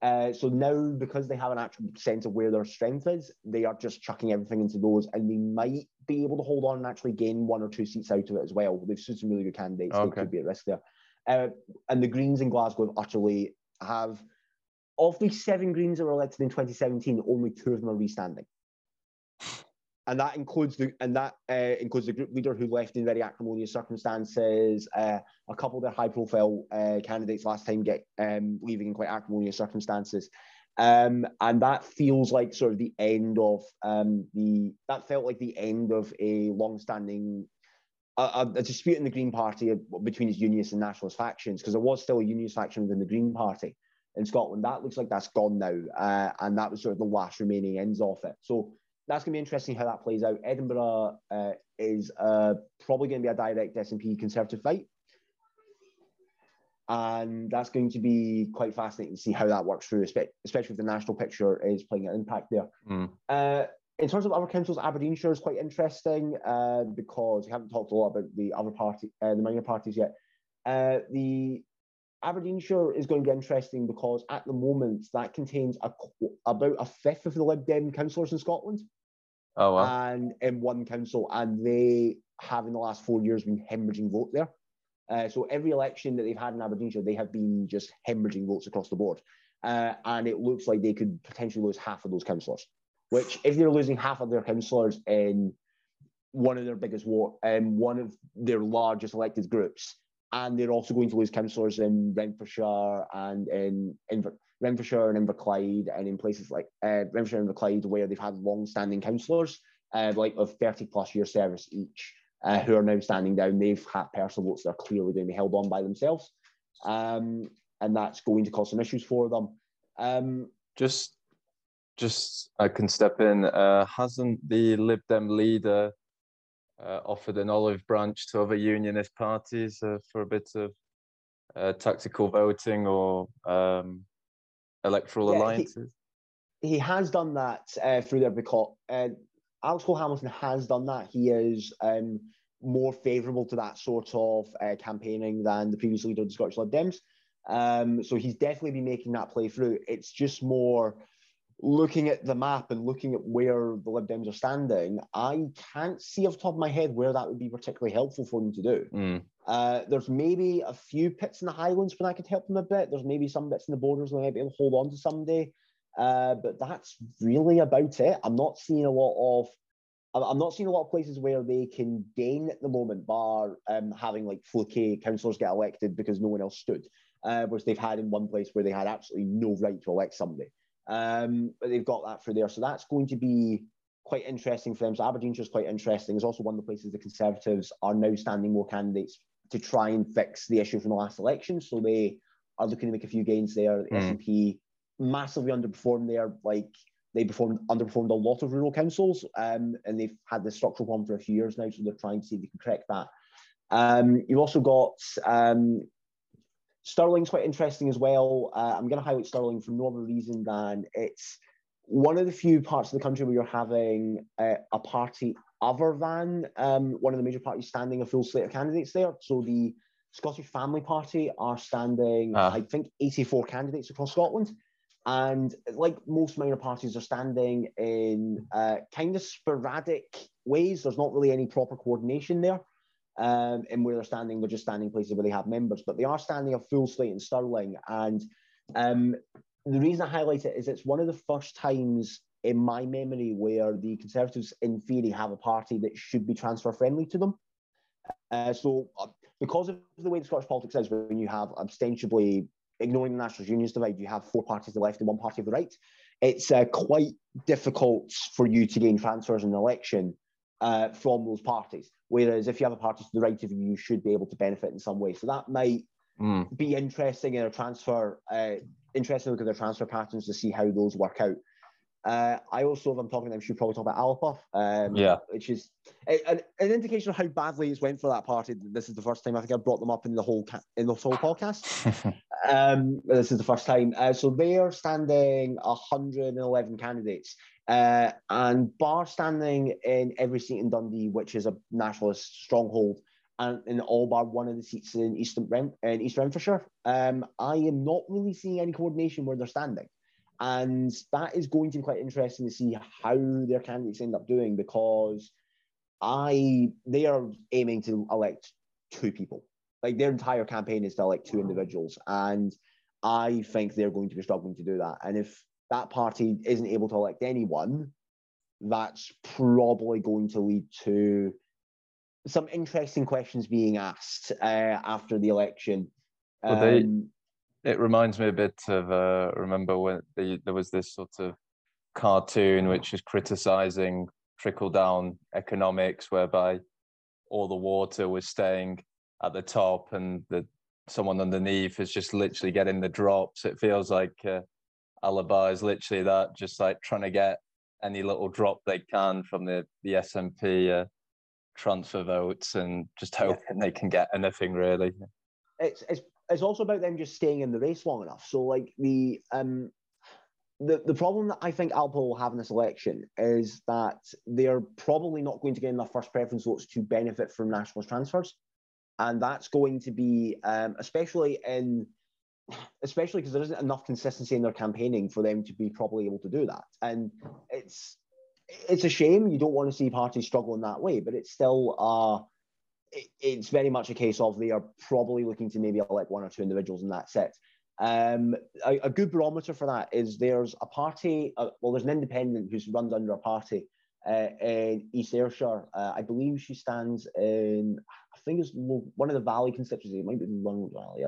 uh, so now, because they have an actual sense of where their strength is, they are just chucking everything into those, and they might be able to hold on and actually gain one or two seats out of it as well. They've stood some really good candidates. Okay. They could be at risk there. Uh, and the Greens in Glasgow have utterly have of the seven Greens that were elected in 2017, only two of them are restanding and that includes the and that uh, includes the group leader who left in very acrimonious circumstances. Uh, a couple of their high-profile uh, candidates last time get um, leaving in quite acrimonious circumstances, um, and that feels like sort of the end of um, the. That felt like the end of a long-standing. A, a, dispute in the Green Party between its unionist and nationalist factions, because there was still a unionist faction within the Green Party in Scotland. That looks like that's gone now, uh, and that was sort of the last remaining ends of it. So that's going to be interesting how that plays out. Edinburgh uh, is uh, probably going to be a direct SNP Conservative fight. And that's going to be quite fascinating to see how that works through, especially if the national picture is playing an impact there. Mm. Uh, in terms of other councils, Aberdeenshire is quite interesting uh, because we haven't talked a lot about the other party, uh, the minor parties yet. Uh, the Aberdeenshire is going to be interesting because at the moment that contains a, about a fifth of the Lib Dem councillors in Scotland. Oh wow! And in one council, and they have in the last four years been hemorrhaging vote there. Uh, so every election that they've had in Aberdeenshire, they have been just hemorrhaging votes across the board. Uh, and it looks like they could potentially lose half of those councillors. Which, if they're losing half of their councillors in one of their biggest war, um, one of their largest elected groups, and they're also going to lose councillors in Renfrewshire and in, in Renfrewshire and Inverclyde, and in places like uh, Renfrewshire and Inverclyde, where they've had long-standing councillors, uh, like of 30 plus year service each, uh, who are now standing down. They've had personal votes that are clearly going to be held on by themselves, um, and that's going to cause some issues for them. Um, just, just I can step in. Uh, hasn't the Lib Dem leader uh, offered an olive branch to other unionist parties uh, for a bit of uh, tactical voting or um, electoral yeah, alliances? He, he, has done that uh, through their uh, Alex Cole Hamilton has done that. He is um, more favourable to that sort of uh, campaigning than the previous leader of the Scottish Lib Dems. Um, so he's definitely been making that play through. It's just more looking at the map and looking at where the Lib Dems are standing, I can't see off the top of my head where that would be particularly helpful for them to do. Mm. Uh, there's maybe a few pits in the Highlands where that could help them a bit. There's maybe some bits in the borders where they might be able to hold on to someday. Uh, but that's really about it. I'm not seeing a lot of I'm not seeing a lot of places where they can gain at the moment, bar um, having like fluky councillors get elected because no one else stood. uh, which they've had in one place where they had absolutely no right to elect somebody. Um, but they've got that through there. So that's going to be quite interesting for them. So Aberdeenshire is quite interesting. It's also one of the places the Conservatives are now standing more candidates to try and fix the issue from the last election. So they are looking to make a few gains there. The mm. SNP massively underperformed there. Like they performed underperformed a lot of rural councils, um, and they've had this structural problem for a few years now. So they're trying to see if they can correct that. Um, you've also got um, Stirling's quite interesting as well. Uh, I'm going to highlight Stirling for no other reason than it's one of the few parts of the country where you're having a, a party other than um, one of the major parties standing a full slate of candidates there. So the Scottish Family Party are standing, uh. I think, 84 candidates across Scotland. And like most minor parties are standing in uh, kind of sporadic ways. There's not really any proper coordination there. Um, and where they're standing, they're just standing places where they have members, but they are standing a full slate in Stirling. And um, the reason I highlight it is it's one of the first times in my memory where the Conservatives, in theory, have a party that should be transfer friendly to them. Uh, so, uh, because of the way the Scottish politics is, when you have ostensibly ignoring the National Union's divide, you have four parties to the left and one party to the right. It's uh, quite difficult for you to gain transfers in an election uh, from those parties. Whereas if you have a party to the right of you, you should be able to benefit in some way. So that might mm. be interesting in a transfer, uh, interesting to look at their transfer patterns to see how those work out. Uh, I also, if I'm talking, I should probably talk about Alba, um, yeah, which is an, an, indication of how badly it's went for that party. This is the first time I think I brought them up in the whole ca- in the whole podcast. um, this is the first time. Uh, so they are standing 111 candidates, uh, and bar standing in every seat in Dundee, which is a nationalist stronghold, and in all bar one of the seats in East in East Renfrewshire. Um, I am not really seeing any coordination where they're standing. And that is going to be quite interesting to see how their candidates end up doing because I they are aiming to elect two people. Like their entire campaign is to elect two individuals. And I think they're going to be struggling to do that. And if that party isn't able to elect anyone, that's probably going to lead to some interesting questions being asked uh, after the election. Well, they, um, it reminds me a bit of uh, remember when the, there was this sort of cartoon which is criticizing trickle down economics whereby all the water was staying at the top and the someone underneath is just literally getting the drops it feels like uh, Alba is literally that just like trying to get any little drop they can from the the SNP uh, transfer votes and just hoping yeah. they can get anything really it's it's it's also about them just staying in the race long enough. So like the um the, the problem that I think Alba will have in this election is that they're probably not going to get enough first preference votes to benefit from nationalist transfers. And that's going to be, um, especially in, especially because there isn't enough consistency in their campaigning for them to be probably able to do that. And it's, it's a shame. You don't want to see parties struggle in that way, but it's still, uh, it's very much a case of they are probably looking to maybe elect one or two individuals in that set. Um, a, a, good barometer for that is there's a party, uh, well, there's an independent who's runs under a party uh, in East Ayrshire. Uh, I believe she stands in, I think it's one of the Valley constituencies. It might be London Valley.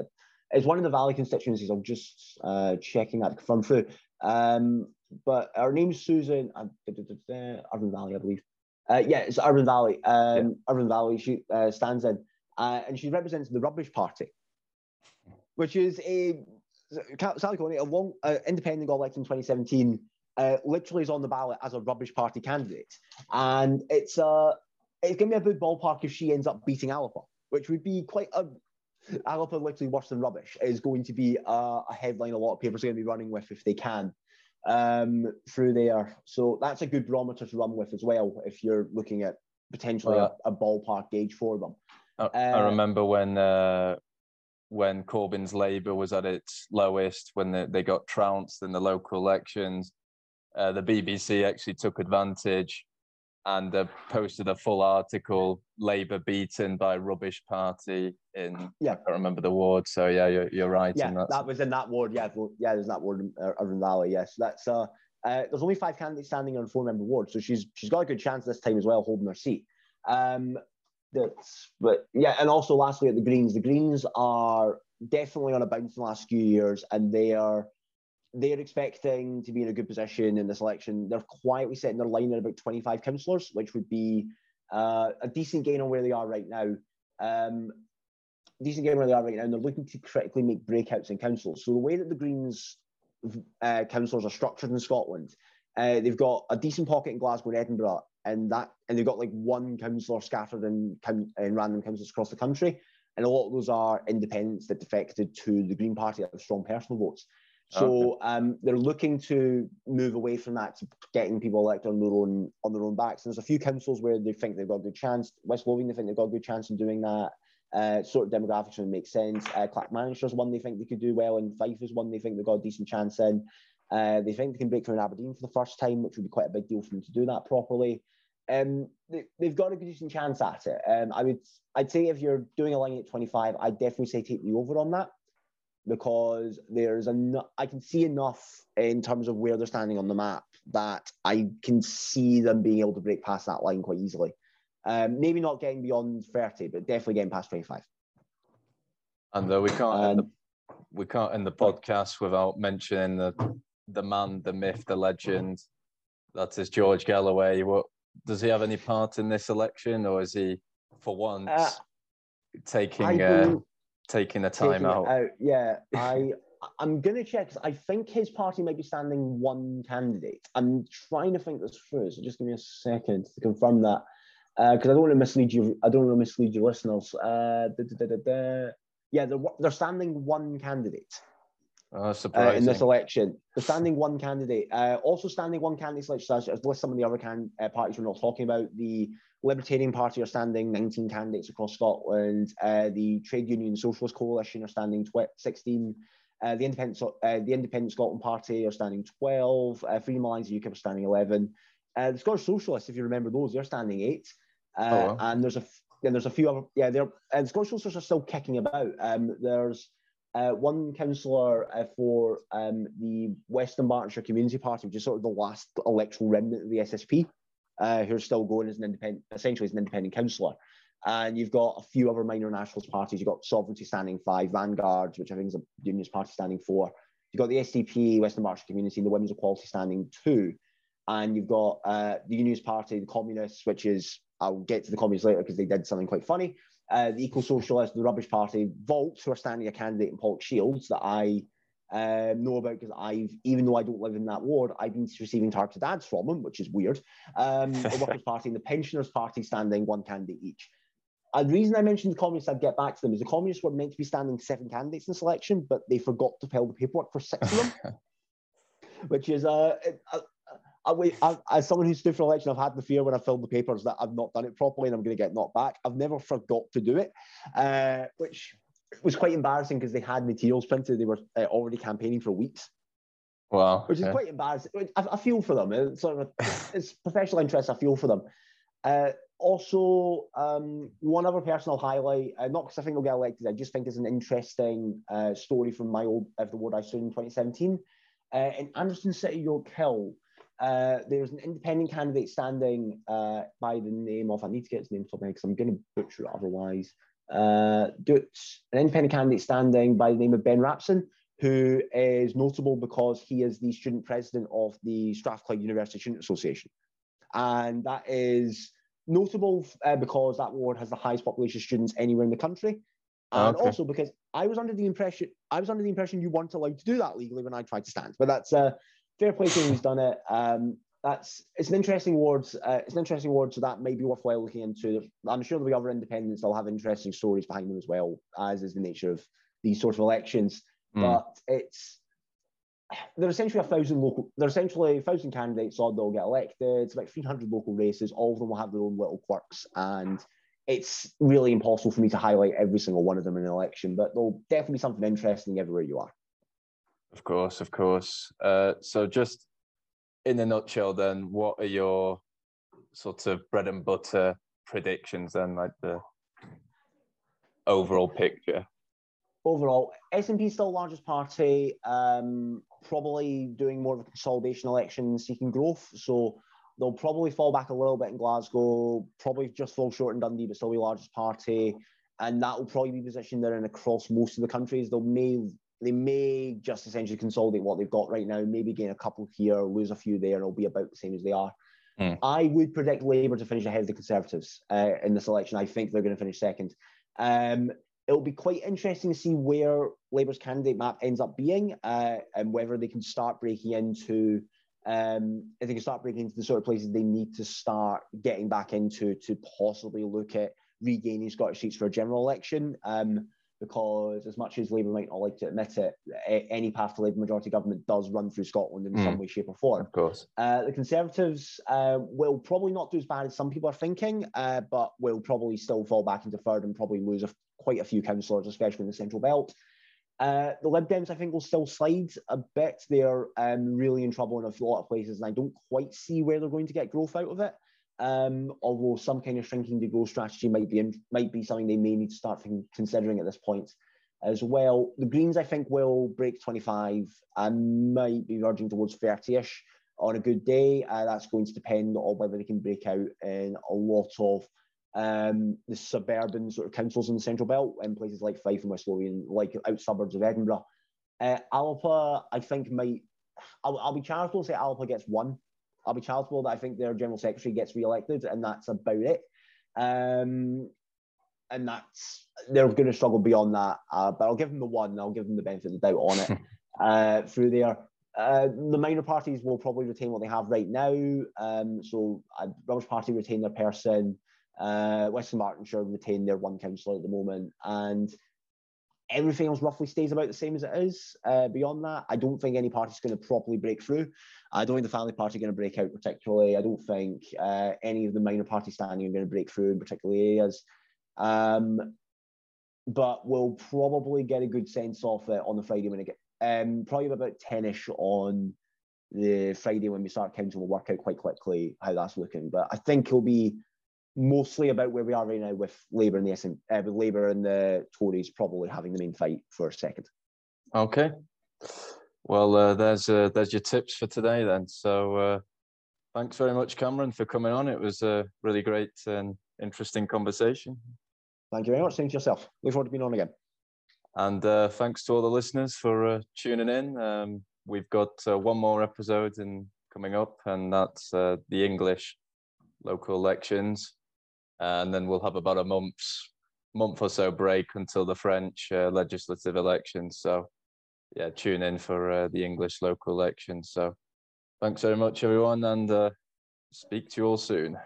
It's one of the Valley constituencies. I'm just uh, checking that to confirm through. Um, but her name's Susan, uh, Irvine Valley, I believe. Uh, yeah, it's Irvine Valley. Um, yeah. Irvine Valley she uh, stands in, uh, and she represents the Rubbish Party, which is a Sally Cogley, a long uh, independent got elected in 2017. Uh, literally is on the ballot as a Rubbish Party candidate, and it's uh it's gonna be a good ballpark if she ends up beating Alba, which would be quite a Alba literally worse than rubbish is going to be a, a headline a lot of papers are going to be running with if they can um, through there. So that's a good barometer to run with as well if you're looking at potentially a, a, ballpark gauge for them. I, uh, I remember when uh, when Corbyn's Labour was at its lowest, when they, they got trounced in the local elections, uh, the BBC actually took advantage and uh, posted a full article labour beaten by rubbish party in yeah. I can't remember the ward. So yeah you're, you're right yeah that. that was in that ward. Yeah yeah there's that ward in uh, Irvine Valley. Yes that's uh, uh, there's only five candidates standing on a four member ward so she's she's got a good chance this time as well holding her seat. Um that's but yeah and also lastly at the greens. The greens are definitely on a bounce in the last few years, and they are they're expecting to be in a good position in this election. They're quietly setting their line at about 25 councillors, which would be uh, a decent gain on where they are right now. Um, decent gain on where they are right now, and they're looking to critically make breakouts in councils. So the way that the Greens uh, councils are structured in Scotland, uh, they've got a decent pocket in Glasgow and Edinburgh, and that and they've got like one councillor scattered in, in random councils across the country, and a lot of those are independents that defected to the Green Party that have strong personal votes. So okay. um, they're looking to move away from that to getting people elected on their own on their own backs. And there's a few councils where they think they've got a good chance. West Lothian, they think they've got a good chance in doing that. Uh, sort of demographics would make sense. Uh, Clackmannanshire one they think they could do well, and Fife is one they think they've got a decent chance in. Uh, they think they can break through in Aberdeen for the first time, which would be quite a big deal for them to do that properly. Um, they, have got a decent chance at it. Um, I would, I'd say if you're doing a line at 25, I'd definitely say take the over on that because there's enough. I can see enough in terms of where they're standing on the map that I can see them being able to break past that line quite easily. Um, maybe not getting beyond 30, but definitely getting past 25. And uh, we can't um, end the, we can't end the podcast without mentioning the the man, the myth, the legend. That is George Galloway. What does he have any part in this election, or is he, for once, uh, taking uh, taking the time out. out. Yeah, I I'm gonna check. I think his party might be standing one candidate. I'm trying to think this through. So just give me a second to confirm that, because uh, I don't want to mislead you. I don't want to mislead your listeners. Uh, da, da, da, yeah, they're they're standing one candidate. Oh, uh, in this election, they're standing one candidate. Uh, also standing one candidate selection as list some of the other can, uh, parties we're not talking about. The Libertarian Party are standing 19 candidates across Scotland. Uh, the Trade Union Socialist Coalition are standing 16. Uh, the Independent uh, the Independent Scotland Party are standing 12. Uh, Freedom Alliance UKIP are standing 11. Uh, the Scottish Socialists, if you remember those, they're standing eight. Uh, oh, wow. And there's a then there's a few other yeah they're and Scottish Socialists are still kicking about. Um, there's uh, one councillor uh, for um, the Western Dunbartonshire Community Party, which is sort of the last electoral remnant of the SSP uh, who are still going as an independent, essentially as an independent councillor. And you've got a few other minor nationalist parties. You've got Sovereignty standing five, Vanguard, which I think is a unionist party standing four. You've got the SDP, Western March Community, and the Women's Equality standing two. And you've got uh, the Unionist Party, the Communists, which is, I'll get to the Communists later because they did something quite funny. Uh, the Eco Socialists, the Rubbish Party, Volks, who are standing a candidate in Paul Shields that I um, know about because I've, even though I don't live in that ward, I've been receiving targeted ads from them, which is weird. Um, the Workers' Party and the Pensioners' Party standing one candidate each. Uh, the reason I mentioned the communists, I'd get back to them, is the communists were meant to be standing seven candidates in selection, but they forgot to fill the paperwork for six of them, which is uh, uh, uh, as someone who's stood for election, I've had the fear when I filled the papers that I've not done it properly and I'm going to get knocked back. I've never forgot to do it, uh, which was quite embarrassing because they had materials printed. They were uh, already campaigning for weeks. Wow. Which is quite embarrassing. I, I, feel for them. It's sort of a, it's professional interest. I feel for them. Uh, also, um, one other personal highlight, uh, not because I think they'll get elected, I just think it's an interesting uh, story from my old of the ward I stood in 2017. Uh, in Anderston City, Yorkhill, uh, there's an independent candidate standing uh, by the name of, I need to get his name for me because I'm going to butcher it otherwise uh, Dutch, an independent candidate standing by the name of Ben Rapson, who is notable because he is the student president of the Strathclyde University Student Association. And that is notable uh, because that ward has the highest population of students anywhere in the country. And okay. also because I was under the impression I was under the impression you weren't allowed to do that legally when I tried to stand. But that's a uh, fair play to him who's done it. Um, that's it's an interesting word. Uh, it's an interesting word, so that may be worthwhile looking into. I'm sure there'll be other independents that'll have interesting stories behind them as well, as is the nature of these sorts of elections. Mm. But it's they're essentially a thousand local. They're essentially a thousand candidates. Odd they'll get elected. It's about 300 local races. All of them will have their own little quirks, and it's really impossible for me to highlight every single one of them in an election. But there'll definitely be something interesting everywhere you are. Of course, of course. Uh, so just in a nutshell, then, what are your sort of bread and butter predictions then, like the overall picture? Overall, SNP is still the largest party, um, probably doing more of a consolidation election, seeking growth. So they'll probably fall back a little bit in Glasgow, probably just fall short in Dundee, but still be largest party. and that will probably be positioned position they're in across most of the countries. They may they may just essentially consolidate what they've got right now, maybe gain a couple here, lose a few there, and it'll be about the same as they are. Mm. I would predict Labour to finish ahead of the Conservatives uh, in this election. I think they're going to finish second. Um, it'll be quite interesting to see where Labour's candidate map ends up being uh, and whether they can start breaking into um, if they can start breaking into the sort of places they need to start getting back into to possibly look at regaining Scottish seats for a general election. Um, because as much as Labour might not like to admit it, any path to Labour majority government does run through Scotland in mm. some way, shape, or form. Of course. Uh, the Conservatives uh, will probably not do as bad as some people are thinking, uh, but will probably still fall back into third and probably lose a, quite a few councillors, especially in the Central Belt. Uh, the Lib Dems, I think, will still slide a bit. They're um, really in trouble in a lot of places, and I don't quite see where they're going to get growth out of it. Um, although some kind of shrinking to grow strategy might be might be something they may need to start considering at this point as well. The Greens, I think, will break 25 and might be verging towards 30ish on a good day. Uh, that's going to depend on whether they can break out in a lot of um, the suburban sort of councils in the central belt in places like Fife and West Lothian, like out suburbs of Edinburgh. Uh, Alba, I think, might. I'll, I'll be charitable say Alba gets one I'll be charitable that I think their general secretary gets re-elected, and that's about it. Um, and that's they're going to struggle beyond that. Uh, but I'll give them the one. I'll give them the benefit of the doubt on it uh, through there. Uh, the minor parties will probably retain what they have right now. Um, so uh, Rubbish Party retain their person. Uh, West Dunbartonshire retain their one councillor at the moment, and everything else roughly stays about the same as it is. Uh, beyond that, I don't think any party's going to properly break through. I don't think the family party going to break out particularly. I don't think uh, any of the minor parties standing are going to break through in particular areas. Um, but we'll probably get a good sense of it on the Friday when it get um, probably about 10ish on the Friday when we start counting. We'll work out quite quickly how that's looking. But I think it'll be mostly about where we are right now with Labour and the uh, with Labour and the Tories probably having the main fight for a second. Okay. Well, uh, there's uh, there's your tips for today then. So uh, thanks very much, Cameron, for coming on. It was a really great and interesting conversation. Thank you very much. Thanks yourself. Look forward to being on again. And uh, thanks to all the listeners for uh, tuning in. Um, we've got uh, one more episode in coming up, and that's the English local elections and then we'll have about a month's month or so break until the French uh, legislative elections. So, yeah, tune in for uh, the English local elections. So, thanks very much, everyone, and uh, speak to you all soon.